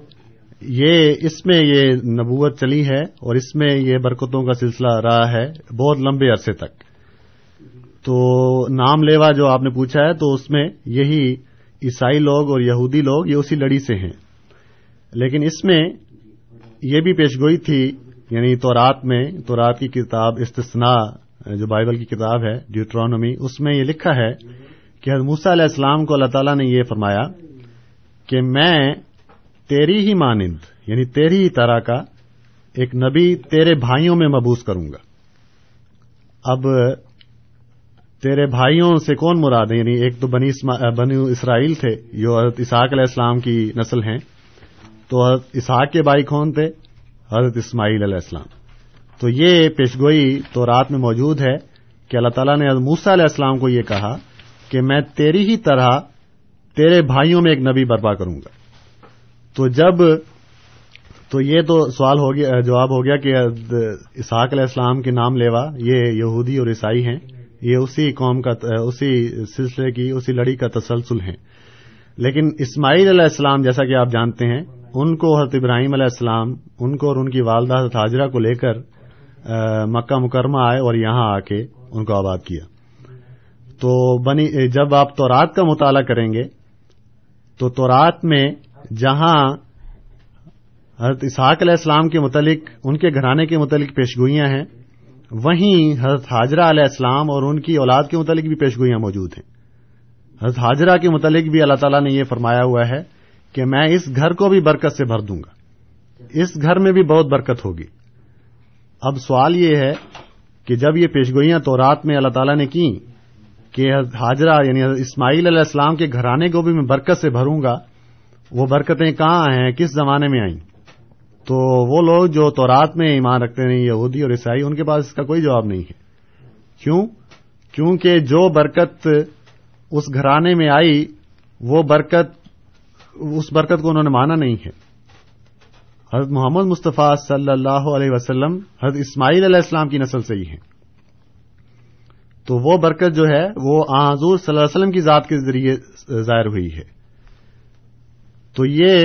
یہ اس میں یہ نبوت چلی ہے اور اس میں یہ برکتوں کا سلسلہ رہا ہے بہت لمبے عرصے تک۔ تو نام لیوا جو آپ نے پوچھا ہے، تو اس میں یہی عیسائی لوگ اور یہودی لوگ، یہ اسی لڑی سے ہیں۔ لیکن اس میں یہ بھی پیشگوئی تھی یعنی تو رات میں تو رات کی کتاب استثناء، جو بائبل کی کتاب ہے ڈیوٹرانومی اس میں یہ لکھا ہے کہ موسا علیہ السلام کو اللہ تعالیٰ نے یہ فرمایا کہ میں تیری ہی مانند یعنی تیری ہی طرح کا ایک نبی تیرے بھائیوں میں مبوس کروں گا۔ اب تیرے بھائیوں سے کون مراد ہے یعنی ایک تو بنی بنی اسرائیل تھے، جو حضرت اسحاق علیہ السلام کی نسل ہیں۔ تو حضرت اسحاق کے بھائی کون تھے؟ حضرت اسماعیل علیہ السلام۔ تو یہ پیشگوئی تو رات میں موجود ہے کہ اللہ تعالیٰ نے موسا علیہ السلام کو یہ کہا کہ میں تیری ہی طرح تیرے بھائیوں میں ایک نبی برپا کروں گا۔ تو جب تو یہ تو سوال ہو گیا، جواب ہو گیا کہ اسحاق علیہ السلام کے نام لیوا، یہ یہودی اور عیسائی ہیں۔ یہ اسی قوم کا اسی سلسلے کی، اسی لڑی کا تسلسل ہے لیکن اسماعیل علیہ السلام جیسا کہ آپ جانتے ہیں ان کو حضرت ابراہیم علیہ السلام، ان کو اور ان کی والدہ حضرت حاجرہ کو لے کر مکہ مکرمہ آئے اور یہاں آ کے ان کو آباد کیا۔ تو بنی، جب آپ تورات کا مطالعہ کریں گے، تو تورات میں جہاں حضرت اسحاق علیہ السلام کے متعلق، ان کے گھرانے کے متعلق پیشگوئیاں ہیں، وہیں حضرت حاجرہ علیہ السلام اور ان کی اولاد کے متعلق بھی پیشگوئیاں موجود ہیں۔ حضرت حاجرہ کے متعلق بھی اللہ تعالیٰ نے یہ فرمایا ہوا ہے کہ میں اس گھر کو بھی برکت سے بھر دوں گا۔ اس گھر میں بھی بہت برکت ہوگی۔ اب سوال یہ ہے کہ جب یہ پیشگوئیاں تو رات میں اللہ تعالیٰ نے کی کہ حاجرہ یعنی اسماعیل علیہ السلام کے گھرانے کو بھی میں برکت سے بھروں گا، وہ برکتیں کہاں ہیں؟ کس زمانے میں آئیں؟ تو وہ لوگ جو تورات میں ایمان رکھتے ہیں یہودی اور عیسائی، ان کے پاس اس کا کوئی جواب نہیں ہے۔ کیوں؟ کیونکہ جو برکت اس گھرانے میں آئی، وہ برکت اس برکت کو انہوں نے مانا نہیں ہے۔ حضرت محمد مصطفیٰ صلی اللہ علیہ وسلم، حضرت اسماعیل علیہ السلام کی نسل سے ہی ہیں۔ تو وہ برکت جو ہے، وہ حضور صلی اللہ علیہ وسلم کی ذات کے ذریعے ظاہر ہوئی ہے۔ تو یہ،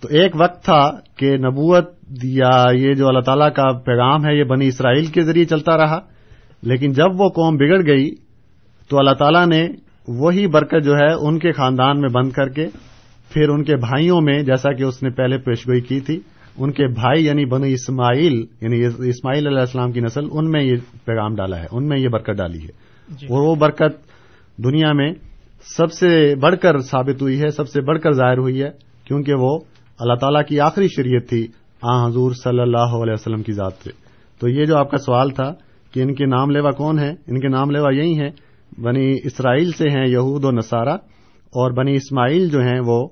تو ایک وقت تھا کہ نبوت یا یہ جو اللہ تعالیٰ کا پیغام ہے، یہ بنی اسرائیل کے ذریعے چلتا رہا۔ لیکن جب وہ قوم بگڑ گئی، تو اللہ تعالیٰ نے وہی برکت جو ہے، ان کے خاندان میں بند کر کے پھر ان کے بھائیوں میں جیسا کہ اس نے پہلے پیشگوئی کی تھی ان کے بھائی یعنی بنی اسماعیل یعنی اسماعیل علیہ السلام کی نسل ان میں یہ پیغام ڈالا ہے ان میں یہ برکت ڈالی ہے۔ جی۔ اور وہ برکت دنیا میں سب سے بڑھ کر ثابت ہوئی ہے سب سے بڑھ کر ظاہر ہوئی ہے کیونکہ وہ اللہ تعالیٰ کی آخری شریعت تھی آ حضور صلی اللہ علیہ وسلم کی ذات سے۔ تو یہ جو آپ کا سوال تھا کہ ان کے نام لیوا کون ہیں؟ ان کے نام لیوا یہی ہیں بنی اسرائیل سے ہیں یہود و نصارہ اور بنی اسماعیل جو ہیں وہ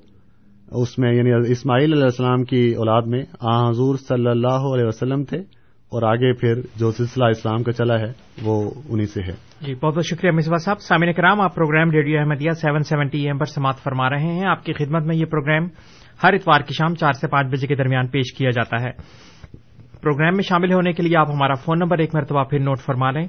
اس میں یعنی اسماعیل علیہ السلام کی اولاد میں آ حضور صلی اللہ علیہ وسلم تھے اور آگے پھر جو سلسلہ اسلام کا چلا ہے وہ انہی سے ہے۔ جی بہت بہت شکریہ مصباح صاحب۔ سامعین کرام، آپ programme Radio Ahmadiyya seven seventy M پر سماعت فرما رہے ہیں۔ آپ کی خدمت میں یہ پروگرام ہر اتوار کی شام چار سے پانچ بجے کے درمیان پیش کیا جاتا ہے۔ پروگرام میں شامل ہونے کے لیے آپ ہمارا فون نمبر ایک مرتبہ پھر نوٹ فرما لیں۔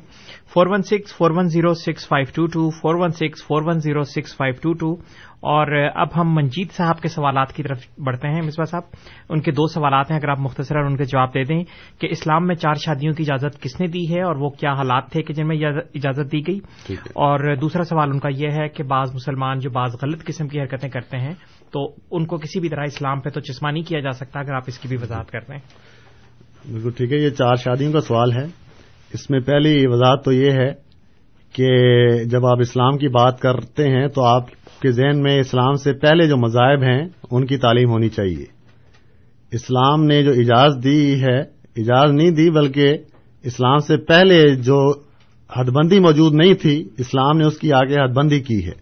Four one six four one zero six five two two four one six four one zero six five two two اور اب ہم منجیت صاحب کے سوالات کی طرف بڑھتے ہیں مصباح صاحب۔ ان کے دو سوالات ہیں اگر آپ مختصرا ان کے جواب دے دیں کہ اسلام میں چار شادیوں کی اجازت کس نے دی ہے اور وہ کیا حالات تھے کہ جن میں اجازت دی گئی۔ اور دوسرا سوال ان کا یہ ہے کہ بعض مسلمان جو بعض غلط قسم کی حرکتیں کرتے ہیں تو ان کو کسی بھی طرح اسلام پہ تو چشمانی کیا جا سکتا اگر آپ اس کی بھی وضاحت کر دیں۔ بالکل ٹھیک ہے، یہ چار شادیوں کا سوال ہے۔ اس میں پہلی وضاحت تو یہ ہے کہ جب آپ اسلام کی بات کرتے ہیں تو آپ کے ذہن میں اسلام سے پہلے جو مذاہب ہیں، ان کی تعلیم ہونی چاہیے۔ اسلام نے جو اجازت دی ہے، اجازت نہیں دی، بلکہ اسلام سے پہلے جو حد بندی موجود نہیں تھی، اسلام نے اس کی آگے حد بندی کی ہے۔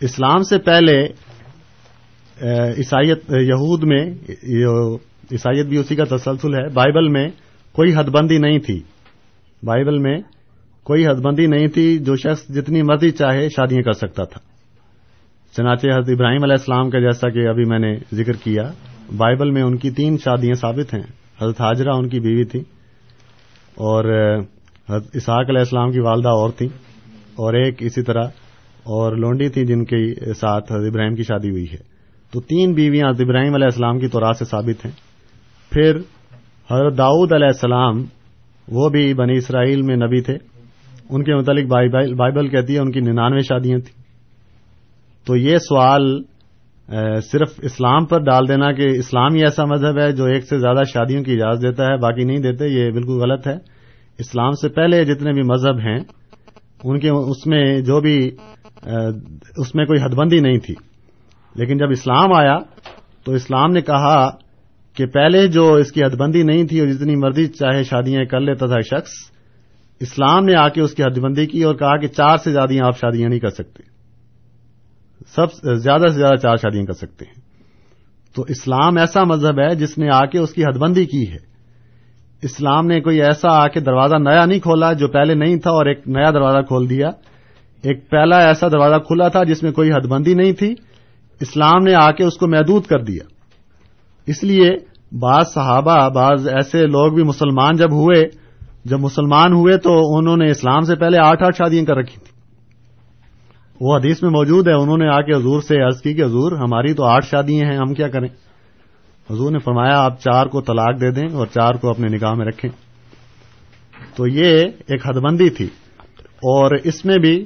اسلام سے پہلے عیسائیت، یہود میں عیسائیت بھی اسی کا تسلسل ہے۔ بائبل میں کوئی حد بندی نہیں تھی۔ بائبل میں کوئی حد بندی نہیں تھی جو شخص جتنی مرضی چاہے شادیاں کر سکتا تھا۔ چنانچہ حضرت ابراہیم علیہ السلام کا جیسا کہ ابھی میں نے ذکر کیا، بائبل میں ان کی تین شادیاں ثابت ہیں۔ حضرت حاجرہ ان کی بیوی تھی اور حضرت اسحاق علیہ السلام کی والدہ اور تھیں اور ایک اسی طرح اور لونڈی تھی جن کے ساتھ حضرت ابراہیم کی شادی ہوئی ہے۔ تو تین بیویاں حضرت ابراہیم علیہ السلام کی طور سے ثابت ہیں۔ پھر حضرت داؤد علیہ السلام، وہ بھی بنی اسرائیل میں نبی تھے، ان کے متعلق بائبل کہتی ہے ان کی ننانوے شادیاں تھیں۔ تو یہ سوال صرف اسلام پر ڈال دینا کہ اسلام ہی ایسا مذہب ہے جو ایک سے زیادہ شادیوں کی اجازت دیتا ہے، باقی نہیں دیتے، یہ بالکل غلط ہے۔ اسلام سے پہلے جتنے بھی مذہب ہیں، ان کے، اس میں جو بھی اس میں کوئی حد بندی نہیں تھی۔ لیکن جب اسلام آیا، تو اسلام نے کہا کہ پہلے جو اس کی حد بندی نہیں تھی اور جتنی مرضی چاہے شادیاں کر لیتا تھا شخص، اسلام نے آ کے اس کی حد بندی کی اور کہا کہ چار سے زیادہ آپ شادیاں نہیں کر سکتے۔ سب زیادہ سے زیادہ چار شادیاں کر سکتے ہیں۔ تو اسلام ایسا مذہب ہے جس نے آ کے اس کی حد بندی کی ہے۔ اسلام نے کوئی ایسا آ کے دروازہ نیا نہیں کھولا جو پہلے نہیں تھا اور ایک نیا دروازہ کھول دیا۔ ایک پہلا ایسا دروازہ کھلا تھا جس میں کوئی حد بندی نہیں تھی۔ اسلام نے آ کے اس کو محدود کر دیا۔ اس لیے بعض صحابہ، بعض ایسے لوگ بھی مسلمان جب ہوئے، جب مسلمان ہوئے تو انہوں نے اسلام سے پہلے آٹھ آٹھ شادیاں کر رکھی تھیں۔ وہ حدیث میں موجود ہے، انہوں نے آ کے حضور سے عرض کی کہ حضور، ہماری تو آٹھ شادیاں ہیں، ہم کیا کریں؟ حضور نے فرمایا، آپ چار کو طلاق دے دیں اور چار کو اپنے نکاح میں رکھیں۔ تو یہ ایک حد بندی تھی۔ اور اس میں بھی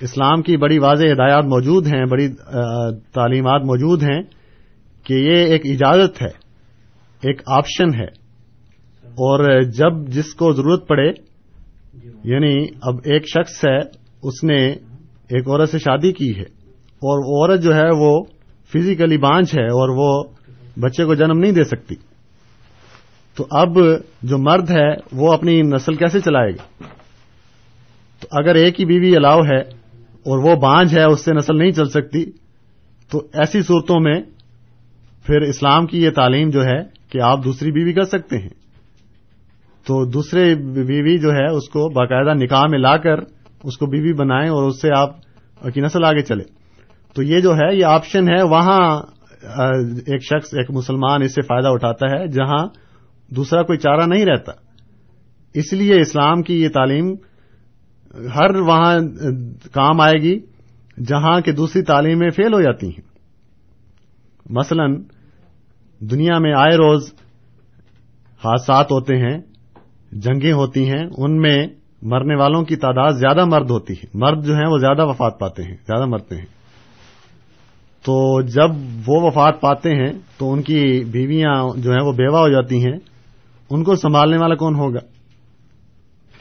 اسلام کی بڑی واضح ہدایات موجود ہیں، بڑی تعلیمات موجود ہیں کہ یہ ایک اجازت ہے۔ ایک آپشن ہے۔ اور جب جس کو ضرورت پڑے یعنی اب ایک شخص ہے، اس نے ایک عورت سے شادی کی ہے، اور عورت جو ہے وہ فزیکلی بانچ ہے اور وہ بچے کو جنم نہیں دے سکتی۔ تو اب جو مرد ہے، وہ اپنی نسل کیسے چلائے گا؟ تو اگر ایک ہی بیوی الاؤ ہے اور وہ بانج ہے، اس سے نسل نہیں چل سکتی، تو ایسی صورتوں میں پھر اسلام کی یہ تعلیم جو ہے کہ آپ دوسری بیوی کر سکتے ہیں۔ تو دوسرے بیوی جو ہے، اس کو باقاعدہ نکاح میں لا کر اس کو بیوی بنائیں اور اس سے آپ کی نسل آگے چلے۔ تو یہ جو ہے، یہ آپشن ہے۔ وہاں ایک شخص، ایک مسلمان اس سے فائدہ اٹھاتا ہے جہاں دوسرا کوئی چارہ نہیں رہتا۔ اس لیے اسلام کی یہ تعلیم ہر وہاں کام آئے گی جہاں کہ دوسری تعلیمیں فیل ہو جاتی ہیں۔ مثلا دنیا میں آئے روز حادثات ہوتے ہیں، جنگیں ہوتی ہیں، ان میں مرنے والوں کی تعداد زیادہ مرد ہوتی ہے۔ مرد جو ہیں وہ زیادہ وفات پاتے ہیں، زیادہ مرتے ہیں۔ تو جب وہ وفات پاتے ہیں، تو ان کی بیویاں جو ہیں وہ بیوہ ہو جاتی ہیں۔ ان کو سنبھالنے والا کون ہوگا؟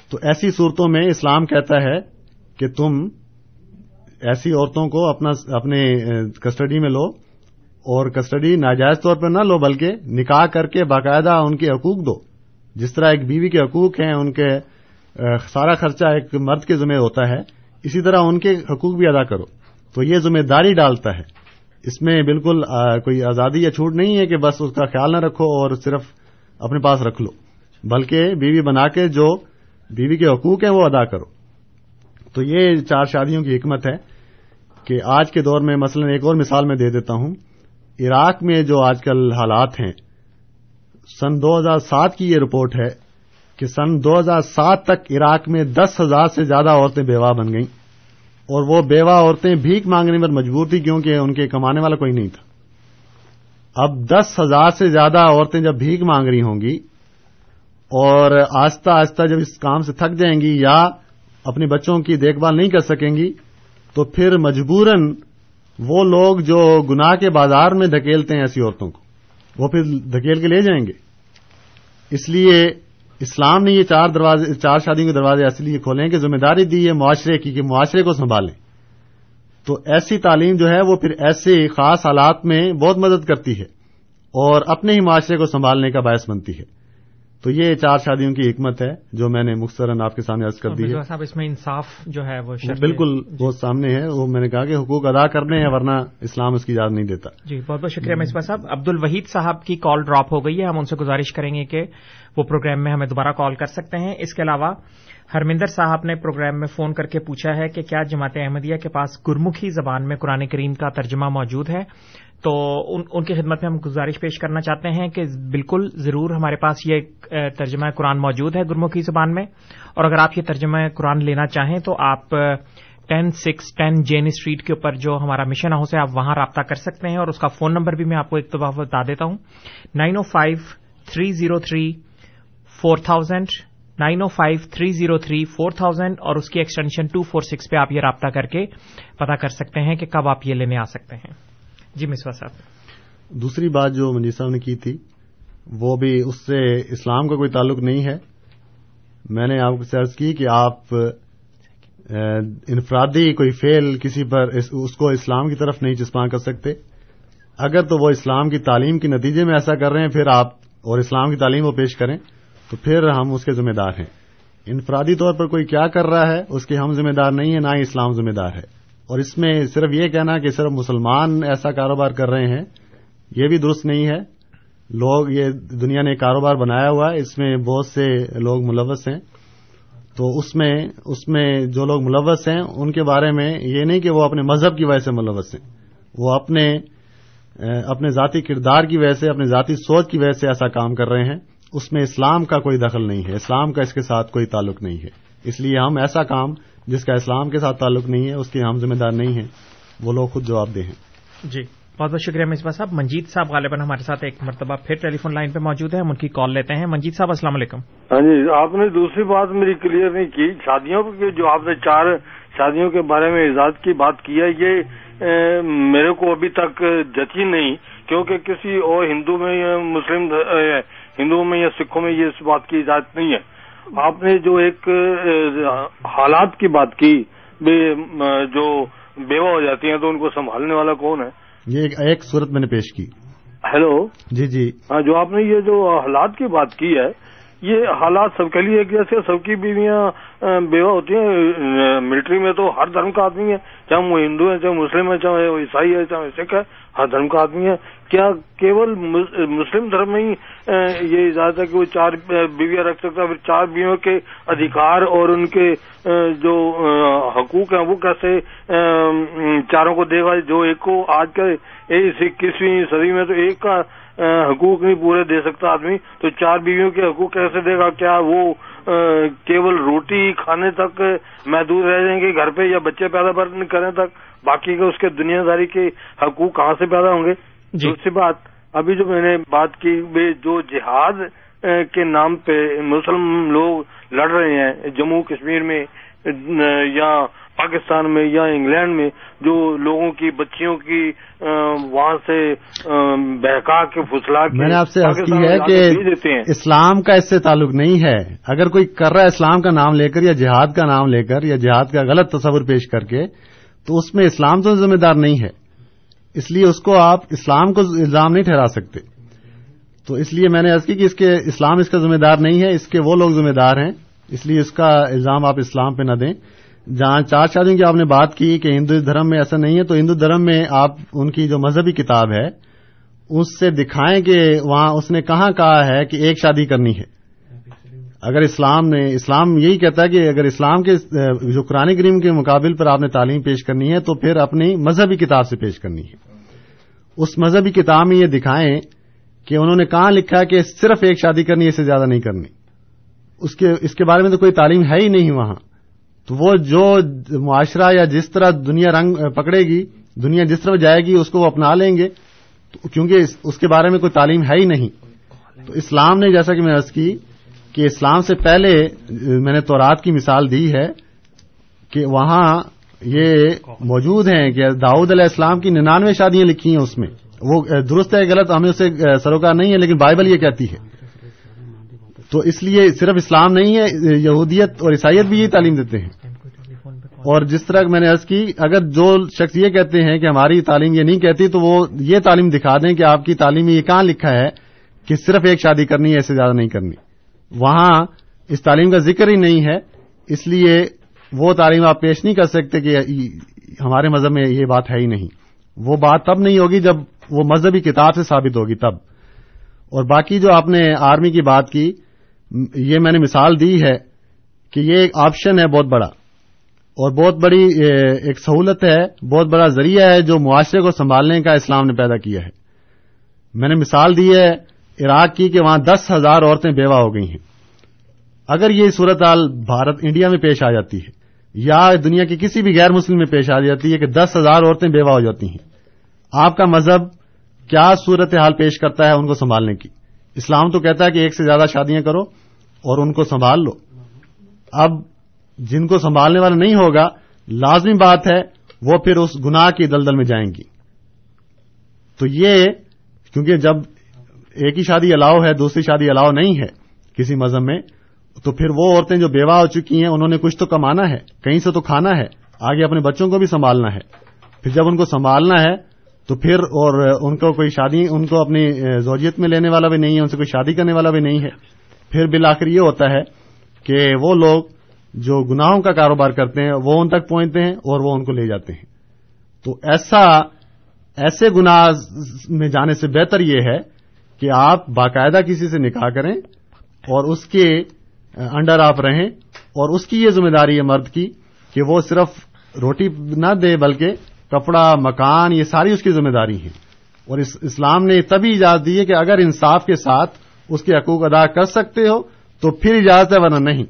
تو ایسی صورتوں میں اسلام کہتا ہے کہ تم ایسی عورتوں کو اپنا، اپنے کسٹڈی میں لو۔ اور کسٹڈی ناجائز طور پر نہ لو، بلکہ نکاح کر کے باقاعدہ ان کے حقوق دو۔ جس طرح ایک بیوی کے حقوق ہیں، ان کے سارا خرچہ ایک مرد کے ذمہ ہوتا ہے، اسی طرح ان کے حقوق بھی ادا کرو۔ تو یہ ذمہ داری ڈالتا ہے۔ اس میں بالکل کوئی آزادی یا چھوٹ نہیں ہے کہ بس اس کا خیال نہ رکھو اور صرف اپنے پاس رکھ لو، بلکہ بیوی بنا کے جو بیوی کے حقوق ہیں وہ ادا کرو۔ تو یہ چار شادیوں کی حکمت ہے کہ آج کے دور میں مثلا ایک اور مثال میں دے دیتا ہوں۔ عراق میں جو آج کل حالات ہیں، سن دو ہزار سات کی یہ رپورٹ ہے کہ سن دو ہزار سات تک عراق میں دس ہزار سے زیادہ عورتیں بیوہ بن گئیں۔ اور وہ بیوہ عورتیں بھیک مانگنے پر مجبور تھی کیونکہ ان کے کمانے والا کوئی نہیں تھا۔ اب دس ہزار سے زیادہ عورتیں جب بھیک مانگ رہی ہوں گی اور آہستہ آہستہ جب اس کام سے تھک جائیں گی یا اپنے بچوں کی دیکھ بھال نہیں کر سکیں گی، تو پھر مجبوراً وہ لوگ جو گناہ کے بازار میں دھکیلتے ہیں ایسی عورتوں کو، وہ پھر دھکیل کے لے جائیں گے۔ اس لیے اسلام نے یہ چار دروازے، چار شادیوں کے دروازے ایسے لیے کھولے ہیں کہ ذمہ داری دی ہے، معاشرے کی کہ معاشرے کو سنبھالیں۔ تو ایسی تعلیم جو ہے وہ پھر ایسے خاص حالات میں بہت مدد کرتی ہے اور اپنے ہی معاشرے کو سنبھالنے کا باعث بنتی ہے۔ تو یہ چار شادیوں کی حکمت ہے جو میں نے مختصراً آپ کے سامنے عرض کر دی ہے۔ صاحب اس میں انصاف جو ہے وہ بالکل وہ سامنے ہے۔ وہ میں نے کہا کہ حقوق ادا کرنے ہیں ورنہ اسلام اس کی اجازت نہیں دیتا۔ جی بہت بہت شکریہ مصباح صاحب۔ عبد الوحید صاحب کی کال ڈراپ ہو گئی ہے۔ ہم ان سے گزارش کریں گے کہ وہ پروگرام میں ہمیں دوبارہ کال کر سکتے ہیں۔ اس کے علاوہ ہرمندر صاحب نے پروگرام میں فون کر کے پوچھا ہے کہ کیا جماعت احمدیہ کے پاس گرمکھی زبان میں قرآن کریم کا ترجمہ موجود ہے؟ تو ان ان کی خدمت میں ہم گزارش پیش کرنا چاہتے ہیں کہ بالکل ضرور ہمارے پاس یہ ترجمہ قرآن موجود ہے گرمکھی زبان میں۔ اور اگر آپ یہ ترجمہ قرآن لینا چاہیں تو آپ ten six ten Jane street کے اوپر جو ہمارا مشن ہاؤس ہے، آپ وہاں رابطہ کر سکتے ہیں اور اس کا فون نمبر بھی میں آپ کو ایک دفعہ بتا دیتا ہوں۔ Nine O five three zero three four thousand, nine O five three zero three four thousand اور اس کی ایکسٹینشن ٹو فور سکس پہ آپ یہ رابطہ کر کے پتا کر سکتے ہیں کہ کب آپ یہ لینے آ سکتے ہیں۔ جی مسوا صاحب۔ دوسری بات جو منجیت صاحب نے کی تھی، وہ بھی اس سے اسلام کا کوئی تعلق نہیں ہے۔ میں نے آپ سے عرض کی کہ آپ انفرادی کوئی فیل کسی پر اس کو اسلام کی طرف نہیں چسپاں کر سکتے۔ اگر تو وہ اسلام کی تعلیم کے نتیجے میں ایسا کر رہے ہیں، پھر آپ اور اسلام کی تعلیم وہ پیش کریں، تو پھر ہم اس کے ذمہ دار ہیں۔ انفرادی طور پر کوئی کیا کر رہا ہے، اس کے ہم ذمہ دار نہیں ہیں، نہ ہی اسلام ذمہ دار ہے۔ اور اس میں صرف یہ کہنا کہ صرف مسلمان ایسا کاروبار کر رہے ہیں، یہ بھی درست نہیں ہے۔ لوگ، یہ دنیا نے کاروبار بنایا ہوا ہے، اس میں بہت سے لوگ ملوث ہیں۔ تو اس میں اس میں جو لوگ ملوث ہیں، ان کے بارے میں یہ نہیں کہ وہ اپنے مذہب کی وجہ سے ملوث ہیں۔ وہ اپنے اپنے ذاتی کردار کی وجہ سے اپنی ذاتی سوچ کی وجہ سے ایسا کام کر رہے ہیں۔ اس میں اسلام کا کوئی دخل نہیں ہے، اسلام کا اس کے ساتھ کوئی تعلق نہیں ہے۔ اس لیے ہم ایسا کام جس کا اسلام کے ساتھ تعلق نہیں ہے اس کے ہم ذمہ دار نہیں ہیں۔ وہ لوگ خود جواب دیں ہیں۔ جی۔ بہت بہت شکریہ مصباح صاحب۔ منجیت صاحب غالباً ہمارے ساتھ ایک مرتبہ پھر ٹیلی فون لائن پہ موجود ہے ہم ان کی کال لیتے ہیں۔ منجیت صاحب السلام علیکم۔ ہاں جی آپ نے دوسری بات میری کلیئر نہیں کی۔ شادیوں کی جو آپ نے چار شادیوں کے بارے میں اجازت کی بات کی ہے یہ میرے کو ابھی تک جچی نہیں کیونکہ کسی اور ہندو میں یا مسلم ہندوؤں میں یا سکھوں میں یہ اس بات کی اجازت نہیں ہے۔ آپ نے جو ایک حالات کی بات کی جو بیوہ ہو جاتی ہیں تو ان کو سنبھالنے والا کون ہے؟ یہ ایک صورت میں نے پیش کی۔ ہیلو؟ جی جی۔ ہاں جو آپ نے یہ جو حالات کی بات کی ہے یہ حالات سب کے لیے ایک جیسے سب کی بیویاں بیوہ ہوتی ہیں ملٹری میں تو ہر دھرم کا آدمی ہے چاہے وہ ہندو ہے چاہے مسلم ہے چاہے وہ عیسائی ہے چاہے سکھ ہے۔ ہر دھرم کا آدمی ہے۔ کیا کیول مسلم دھرم میں ہی یہ اجازت ہے کہ وہ چار بیویاں رکھ سکتا ہے، پھر چار بیویوں کے ادھیکار اور ان کے جو حقوق ہیں، وہ کیسے چاروں کو دے گا؟ جو ایک کو آج کے اکیسویں صدی میں تو ایک کا حقوق نہیں پورے دے سکتا آدمی۔ تو چار بیویوں کے حقوق کیسے دے گا؟ کیا وہ کیول روٹی کھانے تک محدود رہ جائیں گے؟ گھر پہ یا بچے پیدا کرنے تک؟ باقی کے اس کے دنیا داری کے حقوق کہاں سے پیدا ہوں گے؟ جی۔ دوسری بات ابھی جو میں نے بات کی جو جہاد کے نام پہ مسلم لوگ لڑ رہے ہیں جموں کشمیر میں یا پاکستان میں یا انگلینڈ میں جو لوگوں کی بچیوں کی وہاں سے بہکا کے پھسلا کے میں نے آپ سے عرض کی ہے کہ اسلام کا اس سے تعلق نہیں ہے۔ اگر کوئی کر رہا ہے اسلام کا نام لے کر یا جہاد کا نام لے کر یا جہاد کا غلط تصور پیش کر کے تو اس میں اسلام تو ذمہ دار نہیں ہے۔ اس لیے اس کو آپ اسلام کو الزام نہیں ٹھہرا سکتے۔ تو اس لیے میں نے عرض کی کہ اس کے اسلام اس کا ذمہ دار نہیں ہے، اس کے وہ لوگ ذمہ دار ہیں۔ اس لیے اس کا الزام آپ اسلام پہ نہ دیں۔ جہاں چار شادیوں کی آپ نے بات کی کہ ہندو دھرم میں ایسا نہیں ہے، تو ہندو دھرم میں آپ ان کی جو مذہبی کتاب ہے، اس سے دکھائیں کہ وہاں اس نے کہاں کہا ہے کہ ایک شادی کرنی ہے۔ اگر اسلام نے اسلام یہی کہتا ہے کہ اگر اسلام کے جو قرآن کریم کے مقابل پر آپ نے تعلیم پیش کرنی ہے تو پھر اپنی مذہبی کتاب سے پیش کرنی ہے۔ اس مذہبی کتاب میں یہ دکھائیں کہ انہوں نے کہاں لکھا کہ صرف ایک شادی کرنی ہے، اس سے زیادہ نہیں کرنی۔ اس کے اس کے بارے میں تو کوئی تعلیم ہے ہی نہیں وہاں۔ تو وہ جو معاشرہ یا جس طرح دنیا رنگ پکڑے گی، دنیا جس طرح جائے گی، اس کو وہ اپنا لیں گے۔ کیونکہ اس اس کے بارے میں کوئی تعلیم ہے ہی نہیں۔ تو اسلام نے جیسا کہ میں عرض کی کہ اسلام سے پہلے میں نے تورات کی مثال دی ہے کہ وہاں یہ موجود ہیں کہ داؤد علیہ السلام کی ننانوے شادیاں لکھی ہیں اس میں۔ وہ درست ہے، غلط، ہمیں اسے سروکار نہیں ہے، لیکن بائبل یہ کہتی ہے۔ تو اس لیے صرف اسلام نہیں ہے، یہودیت اور عیسائیت بھی یہ تعلیم دیتے ہیں۔ اور جس طرح میں نے عرض کی، اگر جو شخص یہ کہتے ہیں کہ ہماری تعلیم یہ نہیں کہتی، تو وہ یہ تعلیم دکھا دیں کہ آپ کی تعلیم میں یہ کہاں لکھا ہے کہ صرف ایک شادی کرنی ہے، اس سے زیادہ نہیں کرنی۔ وہاں اس تعلیم کا ذکر ہی نہیں ہے، اس لیے وہ تعلیم آپ پیش نہیں کر سکتے کہ ہمارے مذہب میں یہ بات ہے ہی نہیں۔ وہ بات تب نہیں ہوگی جب وہ مذہبی کتاب سے ثابت ہوگی تب۔ اور باقی جو آپ نے آرمی کی بات کی، یہ میں نے مثال دی ہے کہ یہ ایک آپشن ہے بہت بڑا۔ اور بہت بڑی ایک سہولت ہے، بہت بڑا ذریعہ ہے جو معاشرے کو سنبھالنے کا اسلام نے پیدا کیا ہے۔ میں نے مثال دی ہے عراق کی کہ وہاں دس ہزار عورتیں بیوہ ہو گئی ہیں۔ اگر یہ صورتحال بھارت انڈیا میں پیش آ جاتی ہے یا دنیا کے کسی بھی غیر مسلم میں پیش آ جاتی ہے کہ دس ہزار عورتیں بیوہ ہو جاتی ہیں۔ آپ کا مذہب کیا صورتحال پیش کرتا ہے ان کو سنبھالنے کی؟ اسلام تو کہتا ہے کہ ایک سے زیادہ شادیاں کرو اور ان کو سنبھال لو۔ اب جن کو سنبھالنے والا نہیں ہوگا، لازمی بات ہے وہ پھر اس گناہ کی دلدل میں جائیں گی۔ تو یہ، کیونکہ جب ایک ہی شادی الاؤ ہے، دوسری شادی الاؤ نہیں ہے۔ کسی مذہب میں تو پھر وہ عورتیں جو بیوہ ہو چکی ہیں، انہوں نے کچھ تو کمانا ہے، کہیں سے تو کھانا ہے، آگے اپنے بچوں کو بھی سنبھالنا ہے۔ پھر جب ان کو سنبھالنا ہے، تو پھر اور ان کو کوئی شادی، ان کو اپنی زوجیت میں لینے والا بھی نہیں ہے، ان سے کوئی شادی کرنے والا بھی نہیں ہے۔ پھر بالآخر یہ ہوتا ہے کہ وہ لوگ جو گناہوں کا کاروبار کرتے ہیں، وہ ان تک پہنچتے ہیں اور وہ ان کو لے جاتے ہیں۔ تو ایسا، ایسے گناہ میں جانے سے بہتر یہ ہے کہ آپ باقاعدہ کسی سے نکاح کریں اور اس کے انڈر آپ رہیں اور اس کی یہ ذمہ داری ہے مرد کی کہ وہ صرف روٹی نہ دے بلکہ کپڑا، مکان، یہ ساری اس کی ذمہ داری ہے اور اس اسلام نے تبھی اجازت دی ہے کہ اگر انصاف کے ساتھ اس کے حقوق ادا کر سکتے ہو تو پھر اجازت ہے ورنہ نہیں۔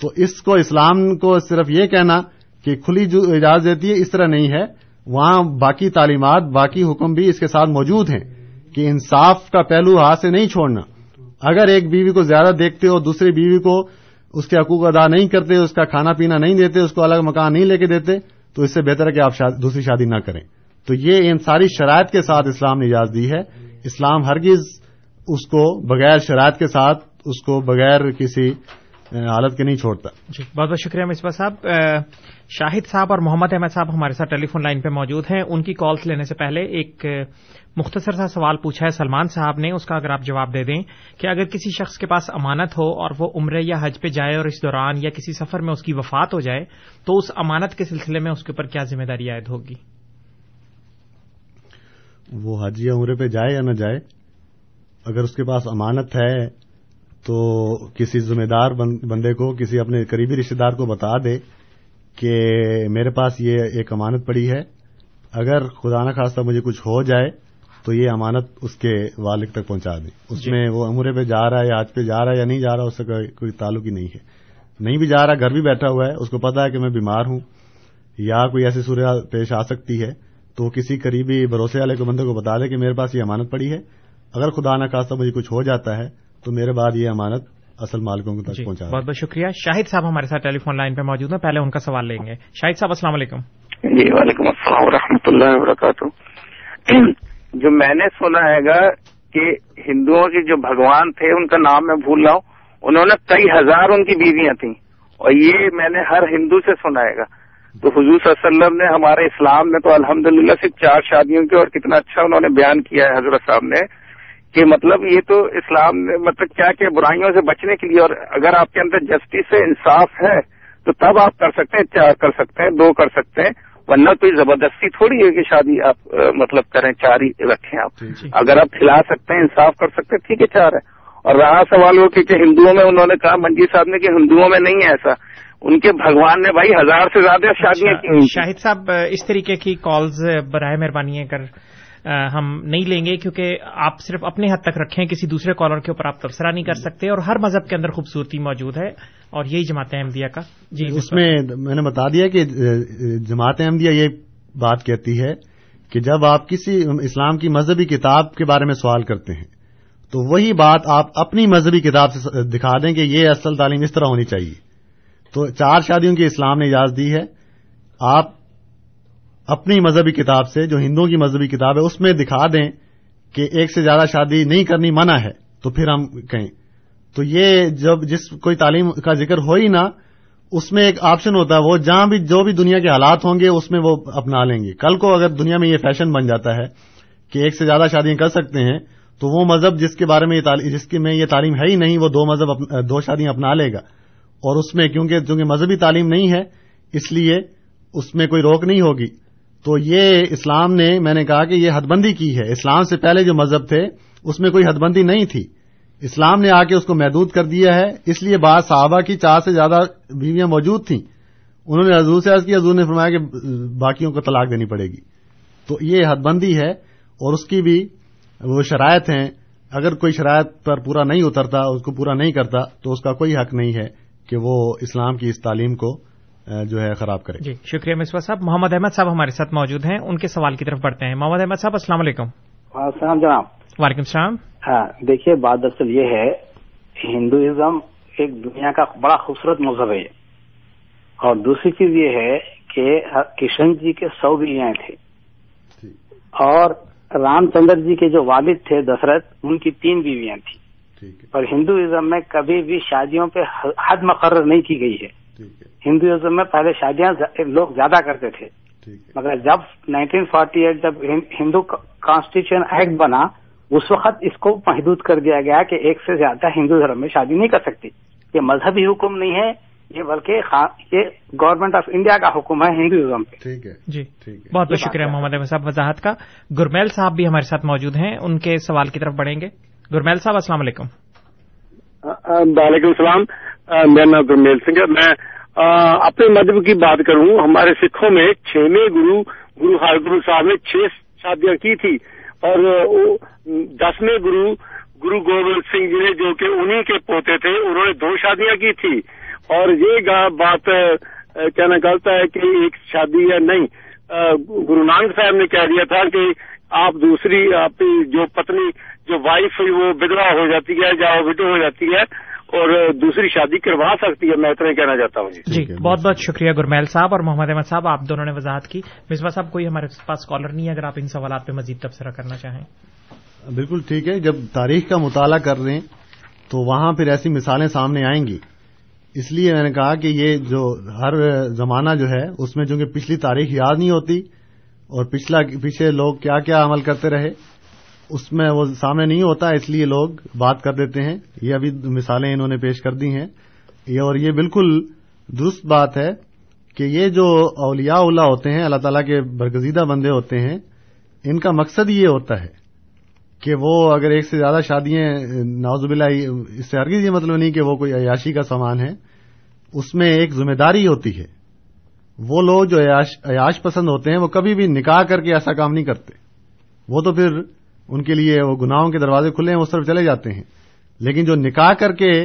تو اس کو اسلام کو صرف یہ کہنا کہ کھلی جو اجازت دیتی ہے اس طرح نہیں ہے۔ وہاں باقی تعلیمات، باقی حکم بھی اس کے ساتھ موجود ہیں۔ کہ انصاف کا پہلو ہاتھ سے نہیں چھوڑنا۔ اگر ایک بیوی کو زیادہ دیکھتے ہو، دوسری بیوی کو اس کے حقوق ادا نہیں کرتے، اس کا کھانا پینا نہیں دیتے، اس کو الگ مکان نہیں لے کے دیتے، تو اس سے بہتر ہے کہ آپ دوسری شادی نہ کریں۔ تو یہ ان ساری شرائط کے ساتھ اسلام نے اجازت دی ہے۔ اسلام ہرگز اس کو بغیر شرائط کے ساتھ، اس کو بغیر کسی حالت کے نہیں چھوڑتا۔ جی بہت بہت شکریہ مصباح صاحب۔ شاہد صاحب اور محمد احمد صاحب ہمارے ساتھ ٹیلی فون لائن پہ موجود ہیں۔ ان کی کالس لینے سے پہلے ایک مختصر سا سوال پوچھا ہے سلمان صاحب نے، اس کا اگر آپ جواب دے دیں کہ اگر کسی شخص کے پاس امانت ہو اور وہ عمرے یا حج پہ جائے اور اس دوران یا کسی سفر میں اس کی وفات ہو جائے، تو اس امانت کے سلسلے میں اس کے اوپر کیا ذمہ داری عائد ہوگی؟ وہ حج یا عمرے پہ جائے یا نہ جائے، اگر اس کے پاس امانت ہے تو کسی ذمہ دار بندے کو، کسی اپنے قریبی رشتے دار کو بتا دے کہ میرے پاس یہ ایک امانت پڑی ہے، اگر خدا نہ خاصہ مجھے کچھ ہو جائے تو یہ امانت اس کے والد تک پہنچا دیں اس جی. میں وہ عمرے پہ جا رہا ہے یا آج پہ جا رہا ہے یا نہیں جا رہا اس سے کوئی تعلق ہی نہیں ہے۔ نہیں بھی جا رہا گھر بھی بیٹھا ہوا ہے اس کو پتا ہے کہ میں بیمار ہوں یا کوئی ایسی صورت پیش آ سکتی ہے تو کسی قریبی بھروسے والے کو بندے کو بتا دے کہ میرے پاس یہ امانت پڑی ہے۔ اگر خدا نہ خاصہ مجھے کچھ ہو جاتا ہے تو میرے بعد یہ امانت اصل مالکوں تک جی. پہنچا بہت بہت شکریہ۔ شاہد صاحب ہمارے ساتھ ٹیلی فون لائن پہ موجود ہیں پہلے ان کا سوال لیں گے۔ شاہد صاحب السلام علیکم۔ جی وعلیکم السلام و اللہ وبرکاتہ۔ جو میں نے سنا ہے گا کہ ہندوؤں کے جو بھگوان تھے، ان کا نام میں بھول رہا ہوں۔ انہوں نے کئی ہزار ان کی بیویاں تھیں۔ اور یہ میں نے ہر ہندو سے سنا ہے گا۔ تو حضور صلی اللہ علیہ وسلم نے ہمارے اسلام میں تو الحمد للہ صرف چار شادیوں کی اور کتنا اچھا انہوں نے بیان کیا ہے حضرت صاحب نے کہ مطلب یہ تو اسلام نے مطلب کیا کہ برائیوں سے بچنے کے لیے اور اگر آپ کے اندر جسٹس سے انصاف ہے تو تب آپ کر سکتے ہیں، چار کر سکتے ہیں، دو کر سکتے ہیں۔ ورنہ کوئی زبردستی تھوڑی ہے کہ شادی آپ مطلب کریں چار ہی رکھیں آپ۔ جی، جی۔ اگر آپ کھلا سکتے ہیں انصاف کر سکتے ہیں ٹھیک ہے چار ہے۔ اور رہا سوال وہ کہ ہندوؤں میں انہوں نے کہا منجی صاحب نے کہ ہندوؤں میں نہیں ہے ایسا۔ ان کے بھگوان نے بھائی ہزار سے زیادہ شادیاں کی۔ شاہد صاحب اس طریقے کی کالز برائے مہربانی کر ہم نہیں لیں گے کیونکہ آپ صرف اپنے حد تک رکھیں کسی دوسرے کالر کے اوپر آپ تبصرہ نہیں کر سکتے اور ہر مذہب کے اندر خوبصورتی موجود ہے اور یہی جماعت احمدیہ کا۔ جی اس میں میں نے بتا دیا کہ جماعت احمدیہ یہ بات کہتی ہے کہ جب آپ کسی اسلام کی مذہبی کتاب کے بارے میں سوال کرتے ہیں تو وہی بات آپ اپنی مذہبی کتاب سے دکھا دیں کہ یہ اصل تعلیم اس طرح ہونی چاہیے۔ تو چار شادیوں کی اسلام نے اجازت دی ہے آپ اپنی مذہبی کتاب سے، جو ہندوؤں کی مذہبی کتاب ہے، اس میں دکھا دیں کہ ایک سے زیادہ شادی نہیں کرنی منع ہے، تو پھر ہم کہیں۔ تو یہ جب جس کوئی تعلیم کا ذکر ہو ہی نہ، اس میں ایک آپشن ہوتا ہے، وہ جہاں بھی جو بھی دنیا کے حالات ہوں گے، اس میں وہ اپنا لیں گے۔ کل کو اگر دنیا میں یہ فیشن بن جاتا ہے کہ ایک سے زیادہ شادیاں کر سکتے ہیں، تو وہ مذہب جس کے بارے میں جس کے میں یہ تعلیم ہے ہی نہیں، وہ دو مذہب دو شادیاں اپنا لے گا۔ اور اس میں کیونکہ، چونکہ مذہبی تعلیم نہیں ہے، اس لیے اس میں کوئی روک نہیں ہوگی۔ تو یہ اسلام نے میں نے کہا کہ یہ حد بندی کی ہے۔ اسلام سے پہلے جو مذہب تھے، اس میں کوئی حد بندی نہیں تھی۔ اسلام نے آ کے اس کو محدود کر دیا ہے۔ اس لیے بعض صحابہ کی چار سے زیادہ بیویاں موجود تھیں۔ انہوں نے حضور سے عرض کی حضور نے فرمایا کہ باقیوں کو طلاق دینی پڑے گی۔ تو یہ حد بندی ہے اور اس کی بھی وہ شرائط ہیں۔ اگر کوئی شرائط پر پورا نہیں اترتا، اس کو پورا نہیں کرتا، تو اس کا کوئی حق نہیں ہے کہ وہ اسلام کی اس تعلیم کو جو ہے خراب کرے۔ جی شکریہ مصباح صاحب۔ محمد احمد صاحب ہمارے ساتھ موجود ہیں۔ ان کے سوال کی طرف بڑھتے ہیں۔ محمد احمد صاحب السلام علیکم۔ السلام جناب۔ وعلیکم السلام۔ ہاں دیکھیے بات دراصل یہ ہے ہندوازم ایک دنیا کا بڑا خوبصورت مذہب ہے۔ اور دوسری چیز یہ ہے کہ کشن جی کے سو بیویاں تھے۔ اور رام چندر جی کے جو والد تھے دشرت ان کی تین بیویاں تھیں۔ اور ہندوازم میں کبھی بھی شادیوں پہ حد مقرر نہیں کی گئی ہے۔ ہندوازم میں پہلے شادیاں لوگ زیادہ کرتے تھے۔ مگر جب 1948 جب ہندو کانسٹیٹیوشن ایکٹ بنا اس وقت اس کو محدود کر دیا گیا کہ ایک سے زیادہ ہندو دھرم میں شادی نہیں کر سکتی۔ یہ مذہبی حکم نہیں ہے یہ بلکہ یہ گورنمنٹ آف انڈیا کا حکم ہے ہندوازم پہ۔ ٹھیک ہے۔ جی۔ بہت بہت شکریہ محمد احمد صاحب وضاحت کا۔ گرمیل صاحب بھی ہمارے ساتھ موجود ہیں۔ ان کے سوال کی طرف بڑھیں گے۔ گرمیل صاحب السلام علیکم۔ وعلیکم السلام۔ میرا نام گرمیل سنگھ ہے۔ میں اپنے مذہب کی بات کروں، ہمارے سکھوں میں چھویں گرو گرو ہر گرو صاحب نے چھ شادیاں کی تھی۔ اور دسویں گرو گرو گوبند سنگھ جی نے جو کہ انہی کے پوتے تھے، انہوں نے دو شادیاں کی تھی۔ اور یہ بات کہنا غلط ہے کہ ایک شادی ہے، نہیں۔ گرو نانک صاحب نے کہہ دیا تھا کہ آپ دوسری، آپ جو پتنی، جو وائف وہ بدوا ہو جاتی ہے، یا وڈو ہو جاتی ہے۔ اور دوسری شادی کروا سکتی ہے میں اتنا ہی کہنا چاہتا ہوں۔ جی بہت بہت شکریہ گرمیل صاحب اور محمد احمد صاحب آپ دونوں نے وضاحت کی۔ مصباح صاحب کوئی ہمارے پاس کالر نہیں ہے اگر آپ ان سوالات پہ مزید تبصرہ کرنا چاہیں۔ بالکل ٹھیک ہے جب تاریخ کا مطالعہ کر رہے ہیں تو وہاں پھر ایسی مثالیں سامنے آئیں گی۔ اس لیے میں نے کہا کہ یہ جو ہر زمانہ جو ہے اس میں چونکہ پچھلی تاریخ یاد نہیں ہوتی اور پچھلا پیچھے لوگ کیا کیا عمل کرتے رہے اس میں وہ سامنے نہیں ہوتا، اس لیے لوگ بات کر دیتے ہیں۔ یہ ابھی مثالیں انہوں نے پیش کر دی ہیں۔ اور یہ بالکل درست بات ہے کہ یہ جو اولیاء اللہ ہوتے ہیں، اللہ تعالیٰ کے برگزیدہ بندے ہوتے ہیں، ان کا مقصد یہ ہوتا ہے کہ وہ اگر ایک سے زیادہ شادیاں نوزب اللہ اس سے ہرگز یہ مطلب نہیں کہ وہ کوئی عیاشی کا سامان ہے، اس میں ایک ذمہ داری ہوتی ہے۔ وہ لوگ جو عیاش پسند ہوتے ہیں، وہ کبھی بھی نکاح کر کے ایسا کام نہیں کرتے۔ وہ تو پھر ان کے لیے وہ گناہوں کے دروازے کھلے ہیں اس طرف چلے جاتے ہیں۔ لیکن جو نکاح کر کے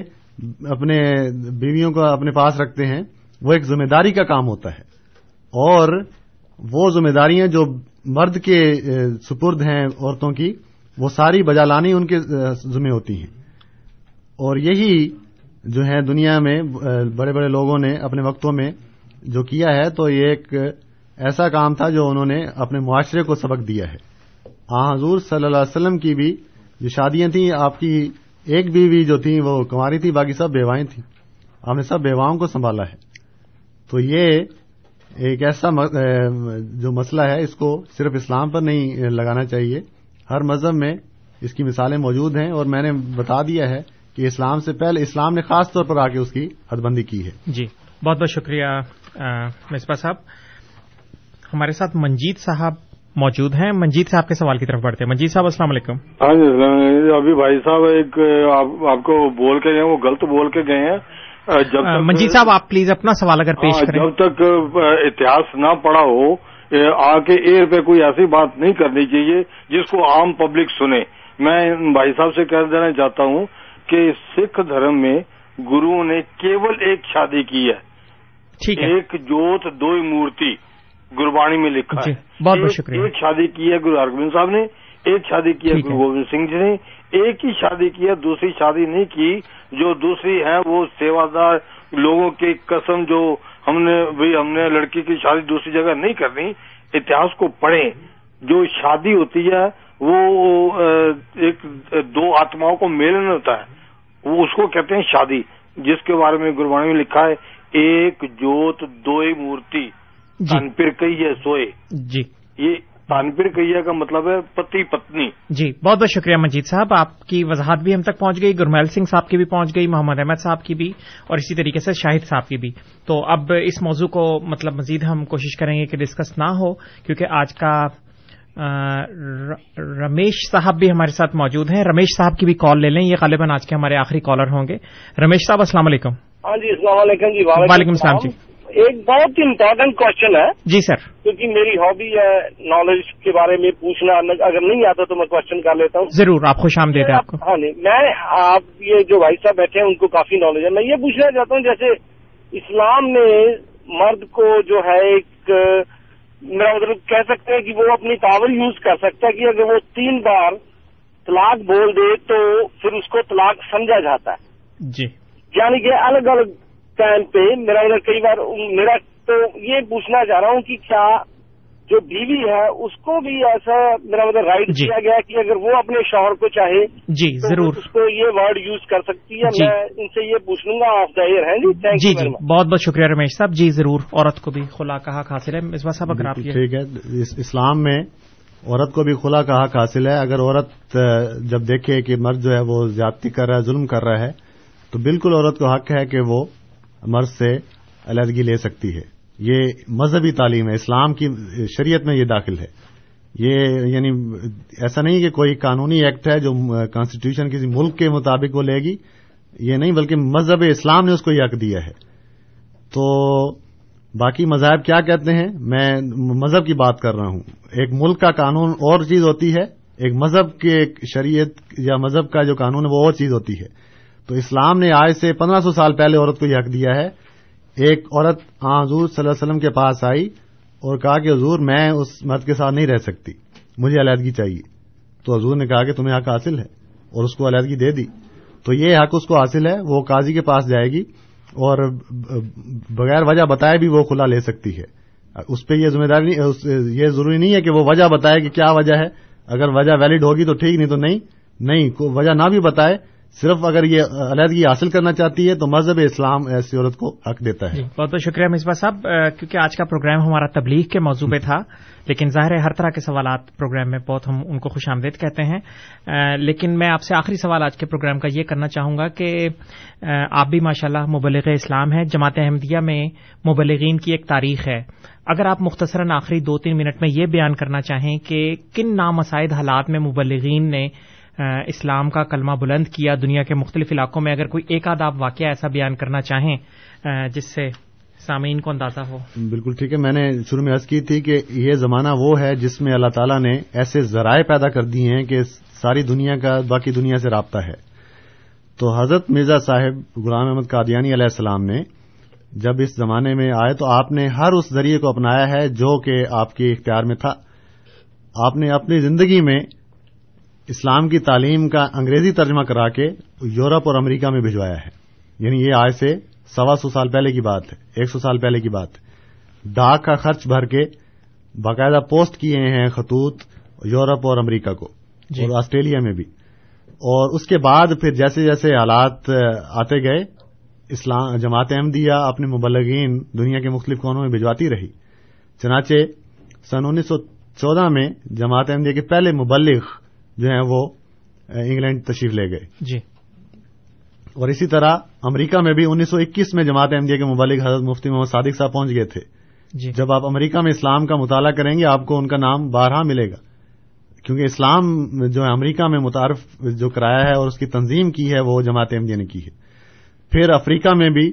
اپنے بیویوں کو اپنے پاس رکھتے ہیں، وہ ایک ذمہ داری کا کام ہوتا ہے۔ اور وہ ذمہ داریاں جو مرد کے سپرد ہیں عورتوں کی، وہ ساری بجا لانی ان کے ذمہ ہوتی ہیں۔ اور یہی جو ہے دنیا میں بڑے بڑے لوگوں نے اپنے وقتوں میں جو کیا ہے، تو یہ ایک ایسا کام تھا جو انہوں نے اپنے معاشرے کو سبق دیا ہے۔ ہاں حضور صلی اللہ علیہ وسلم کی بھی جو شادیاں تھیں، آپ کی ایک بیوی جو تھی وہ کماری تھی، باقی سب بیوائیں تھیں۔ آپ نے سب بیواؤں کو سنبھالا ہے۔ تو یہ ایک ایسا جو مسئلہ ہے، اس کو صرف اسلام پر نہیں لگانا چاہیے۔ ہر مذہب میں اس کی مثالیں موجود ہیں اور میں نے بتا دیا ہے کہ اسلام سے پہلے اسلام نے خاص طور پر آ کے اس کی حد بندی کی ہے۔ جی بہت بہت شکریہ مصباح صاحب۔ ہمارے ساتھ منجیت صاحب موجود ہیں۔ منجیت صاحب کے سوال کی طرف بڑھتے ہیں۔ منجیت صاحب السلام علیکم۔ ہاں جی ابھی بھائی صاحب ایک آپ کو بول کے گئے وہ غلط بول کے گئے ہیں۔ جب منجیت صاحب آپ پلیز اپنا سوال اگر پیش کریں۔ جب تک اتہاس نہ پڑا ہو آ کے ایئر پہ کوئی ایسی بات نہیں کرنی چاہیے جس کو عام پبلک سنے۔ میں بھائی صاحب سے کہہ دینا چاہتا ہوں کہ سکھ دھرم میں گرو نے کیول ایک شادی کی ہے۔ ایک جوت دو مورتی۔ گربانی میں لکھا جی، ہے بہت بہت ایک- شکریہ۔ ایک شادی کی ہے گرو ہرگوبند صاحب نے ایک شادی کی ہے۔ گرو گوبند سنگھ جی نے ایک ہی شادی کی ہے دوسری شادی نہیں کی۔ جو دوسری ہے وہ سیوادار لوگوں کی قسم جو ہم نے بھی ہم نے لڑکی کی شادی دوسری جگہ نہیں کرنی اتہاس کو پڑھیں۔ جو شادی ہوتی ہے وہ ایک دو آتماؤں کو میلن ہوتا ہے۔ وہ اس کو کہتے ہیں شادی جس کے بارے میں گروانی میں لکھا ہے ایک جوت دوئی مورتی۔ جی تانپر کہی ہے سوئے۔ جی۔ یہ تانپر کہیے کا مطلب ہے پتی پتنی۔ جی بہت بہت شکریہ مجید صاحب۔ آپ کی وضاحت بھی ہم تک پہنچ گئی گرمیل سنگھ صاحب کی بھی پہنچ گئی محمد احمد صاحب کی بھی اور اسی طریقے سے شاہد صاحب کی بھی۔ تو اب اس موضوع کو مطلب مزید ہم کوشش کریں گے کہ ڈسکس نہ ہو کیونکہ آج کا رمیش صاحب بھی ہمارے ساتھ موجود ہیں۔ رمیش صاحب کی بھی کال لے لیں یہ غالباً آج کے ہمارے آخری کالر ہوں گے۔ رمیش صاحب السلام علیکم۔ ہاں جی السلام علیکم جی وعلیکم السلام۔ جی۔ ایک بہت ہی امپورٹنٹ کوشچن ہے۔ جی سر۔ کیونکہ میری ہابی ہے نالج کے بارے میں پوچھنا اگر نہیں آتا تو میں کوشچن کر لیتا ہوں۔ ضرور آپ خوش آمدید ہے آپ کو۔ ہاں نہیں میں آپ یہ جو بھائی صاحب بیٹھے ہیں ان کو کافی نالج ہے۔ میں یہ پوچھنا چاہتا ہوں جیسے اسلام میں مرد کو جو ہے ایک میرا مطلب کہہ سکتے ہیں کہ وہ اپنی پاور یوز کر سکتا ہے کہ اگر وہ تین بار طلاق بول دے تو پھر اس کو طلاق سمجھا جاتا ہے۔ جی۔ یعنی کہ الگ الگ ٹائم پہ میرا مطلب کئی بار میرا تو یہ پوچھنا چاہ رہا ہوں کہ کیا جو بیوی ہے اس کو بھی ایسا میرا مطلب رائٹ جی۔ کیا گیا کہ اگر وہ اپنے شوہر کو چاہے جی تو ضرور۔ اس کو یہ ورڈ یوز کر سکتی ہے جی۔ میں ان سے یہ پوچھ لوں گا آف دا ایئر ہیں۔ جی جی جی۔ بہت بہت شکریہ رمیش صاحب۔ جی ضرور۔ عورت کو بھی خلا کا حق حاصل ہے۔ مصباح صاحب اگر آپ ٹھیک ہے۔ اس اسلام میں عورت کو بھی کا حق حاصل ہے۔ اگر عورت جب دیکھے کہ مرد جو ہے وہ زیادتی کر رہا ہے ظلم کر رہا ہے تو بالکل عورت کو حق ہے کہ وہ مرد سے علیحدگی لے سکتی ہے۔ یہ مذہبی تعلیم ہے، اسلام کی شریعت میں یہ داخل ہے۔ یہ یعنی ایسا نہیں کہ کوئی قانونی ایکٹ ہے جو کانسٹیٹیوشن کسی ملک کے مطابق وہ لے گی، یہ نہیں، بلکہ مذہب اسلام نے اس کو یہ حق دیا ہے۔ تو باقی مذاہب کیا کہتے ہیں؟ میں مذہب کی بات کر رہا ہوں۔ ایک ملک کا قانون اور چیز ہوتی ہے، ایک مذہب کے ایک شریعت یا مذہب کا جو قانون ہے وہ اور چیز ہوتی ہے۔ تو اسلام نے آج سے پندرہ سو سال پہلے عورت کو یہ حق دیا ہے۔ ایک عورت ہاں، حضور صلی اللہ علیہ وسلم کے پاس آئی اور کہا کہ حضور، میں اس مرد کے ساتھ نہیں رہ سکتی، مجھے علیحدگی چاہیے۔ تو حضور نے کہا کہ تمہیں حق حاصل ہے اور اس کو علیحدگی دے دی۔ تو یہ حق اس کو حاصل ہے، وہ قاضی کے پاس جائے گی اور بغیر وجہ بتائے بھی وہ کھلا لے سکتی ہے۔ اس پہ یہ ذمہ داری نہیں یہ ضروری نہیں ہے کہ وہ وجہ بتائے کہ کیا وجہ ہے۔ اگر وجہ ویلڈ ہوگی تو ٹھیک، نہیں تو نہیں نہیں وجہ نہ بھی بتائے صرف اگر یہ علیحدگی حاصل کرنا چاہتی ہے تو مذہب اسلام ایسی عورت کو حق دیتا ہے۔ جی، بہت بہت شکریہ مصباح صاحب۔ کیونکہ آج کا پروگرام ہمارا تبلیغ کے موضوع پہ تھا، لیکن ظاہر ہے ہر طرح کے سوالات پروگرام میں بہت ہم ان کو خوش آمدید کہتے ہیں۔ لیکن میں آپ سے آخری سوال آج کے پروگرام کا یہ کرنا چاہوں گا کہ آپ بھی ماشاءاللہ مبلغ اسلام ہیں، جماعت احمدیہ میں مبلغین کی ایک تاریخ ہے۔ اگر آپ مختصراً آخری دو تین منٹ میں یہ بیان کرنا چاہیں کہ کن نامسائد حالات میں مبلغین نے اسلام کا کلمہ بلند کیا دنیا کے مختلف علاقوں میں، اگر کوئی ایک آدھ آپ واقعہ ایسا بیان کرنا چاہیں جس سے سامعین کو اندازہ ہو۔ بالکل ٹھیک ہے۔ میں نے شروع میں عرض کی تھی کہ یہ زمانہ وہ ہے جس میں اللہ تعالیٰ نے ایسے ذرائع پیدا کر دی ہیں کہ ساری دنیا کا، باقی دنیا سے رابطہ ہے۔ تو حضرت مرزا صاحب غلام احمد قادیانی علیہ السلام نے جب اس زمانے میں آئے تو آپ نے ہر اس ذریعے کو اپنایا ہے جو کہ آپ کے اختیار میں تھا۔ آپ نے اپنی زندگی میں اسلام کی تعلیم کا انگریزی ترجمہ کرا کے یورپ اور امریکہ میں بھجوایا ہے۔ یعنی یہ آج سے سوا سو سال پہلے کی بات ہے ایک سو سال پہلے کی بات ڈاک کا خرچ بھر کے باقاعدہ پوسٹ کیے ہیں خطوط یورپ اور امریکہ کو جی۔ اور آسٹریلیا میں بھی۔ اور اس کے بعد پھر جیسے جیسے حالات آتے گئے اسلام جماعت احمدیہ اپنے مبلغین دنیا کے مختلف کونوں میں بھجواتی رہی۔ چنانچہ سن انیس سو چودہ میں جماعت احمدیہ کے پہلے مبلغ جو ہیں وہ انگلینڈ تشریف لے گئے۔ جی۔ اور اسی طرح امریکہ میں بھی انیس سو اکیس میں جماعت احمدیہ کے مبلغ حضرت مفتی محمد صادق صاحب پہنچ گئے تھے۔ جی۔ جب آپ امریکہ میں اسلام کا مطالعہ کریں گے آپ کو ان کا نام بارہا ملے گا۔ کیونکہ اسلام جو امریکہ میں متعارف جو کرایا ہے اور اس کی تنظیم کی ہے وہ جماعت احمدیہ نے کی ہے۔ پھر افریقہ میں بھی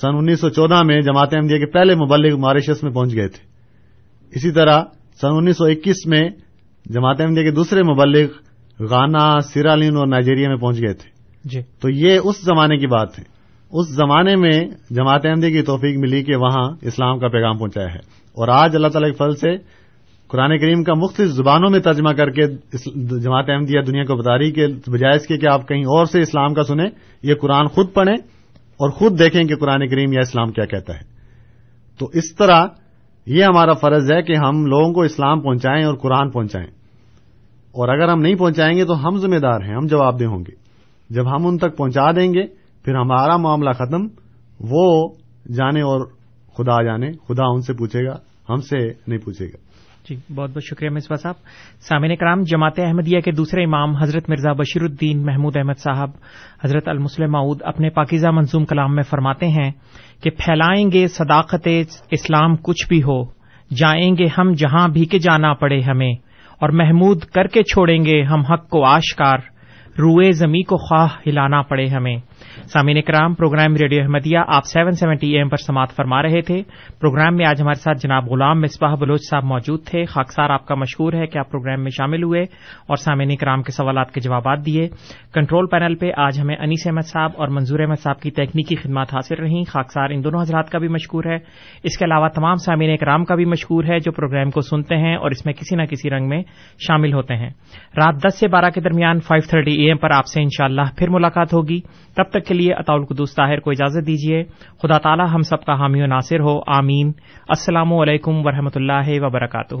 سن انیس سو چودہ میں جماعت احمدیہ کے پہلے مبلغ ماریشس میں پہنچ گئے تھے۔ اسی طرح سن انیس سو اکیس میں جماعت احمدیہ کے دوسرے مبلغ غانا سیرالین اور نائجیریا میں پہنچ گئے تھے۔ جی۔ تو یہ اس زمانے کی بات ہے۔ اس زمانے میں جماعت احمدی کی توفیق ملی کہ وہاں اسلام کا پیغام پہنچایا ہے۔ اور آج اللہ تعالی کے فضل سے قرآن کریم کا مختلف زبانوں میں ترجمہ کر کے جماعت احمدیہ دنیا کو بتا رہی کہ بجائے اس کے کہ آپ کہیں اور سے اسلام کا سنیں یہ قرآن خود پڑھیں اور خود دیکھیں کہ قرآن کریم یا اسلام کیا کہتا ہے۔ تو اس طرح یہ ہمارا فرض ہے کہ ہم لوگوں کو اسلام پہنچائیں اور قرآن پہنچائیں۔ اور اگر ہم نہیں پہنچائیں گے تو ہم ذمہ دار ہیں، ہم جواب دہ ہوں گے۔ جب ہم ان تک پہنچا دیں گے، پھر ہمارا معاملہ ختم، وہ جانے اور خدا جانے، خدا ان سے پوچھے گا، ہم سے نہیں پوچھے گا۔ جی بہت بہت شکریہ مصباح صاحب۔ سامعین کرام، جماعت احمدیہ کے دوسرے امام حضرت مرزا بشیر الدین محمود احمد صاحب، حضرت المسلم معود اپنے پاکیزہ منظوم کلام میں فرماتے ہیں کہ پھیلائیں گے صداقت اسلام کچھ بھی ہو، جائیں گے ہم جہاں بھی کہ جانا پڑے ہمیں، اور محمود کر کے چھوڑیں گے ہم حق کو آشکار۔ روئے زمیں کو خواہ ہلانا پڑے ہمیں۔ سامعین کرام پروگرام ریڈیو احمدیہ آپ سیون سیونٹی ایم پر سماعت فرما رہے تھے۔ پروگرام میں آج ہمارے ساتھ جناب غلام مصباح بلوچ صاحب موجود تھے۔ خاکسار آپ کا مشہور ہے کہ آپ پروگرام میں شامل ہوئے اور سامعین کرام کے سوالات کے جوابات دیے۔ کنٹرول پینل پہ آج ہمیں انیس احمد صاحب اور منظور احمد صاحب کی تکنیکی خدمات حاصل رہیں۔ خاکسار ان دونوں حضرات کا بھی مشکور ہے۔ اس کے علاوہ تمام سامعین کرام کا بھی مشکور ہے جو پروگرام کو سنتے ہیں اور اس میں کسی نہ کسی رنگ میں شامل ہوتے ہیں۔ رات دس سے بارہ کے درمیان فائیو تھرٹی اے ایم پر آپ سے انشاءاللہ پھر ملاقات ہوگی۔ تب تک کے لیے اطاول قدوس طاہر کو اجازت دیجیے۔ خدا تعالی ہم سب کا حامی و ناصر ہو۔ آمین۔ السلام علیکم ورحمۃ اللہ وبرکاتہ۔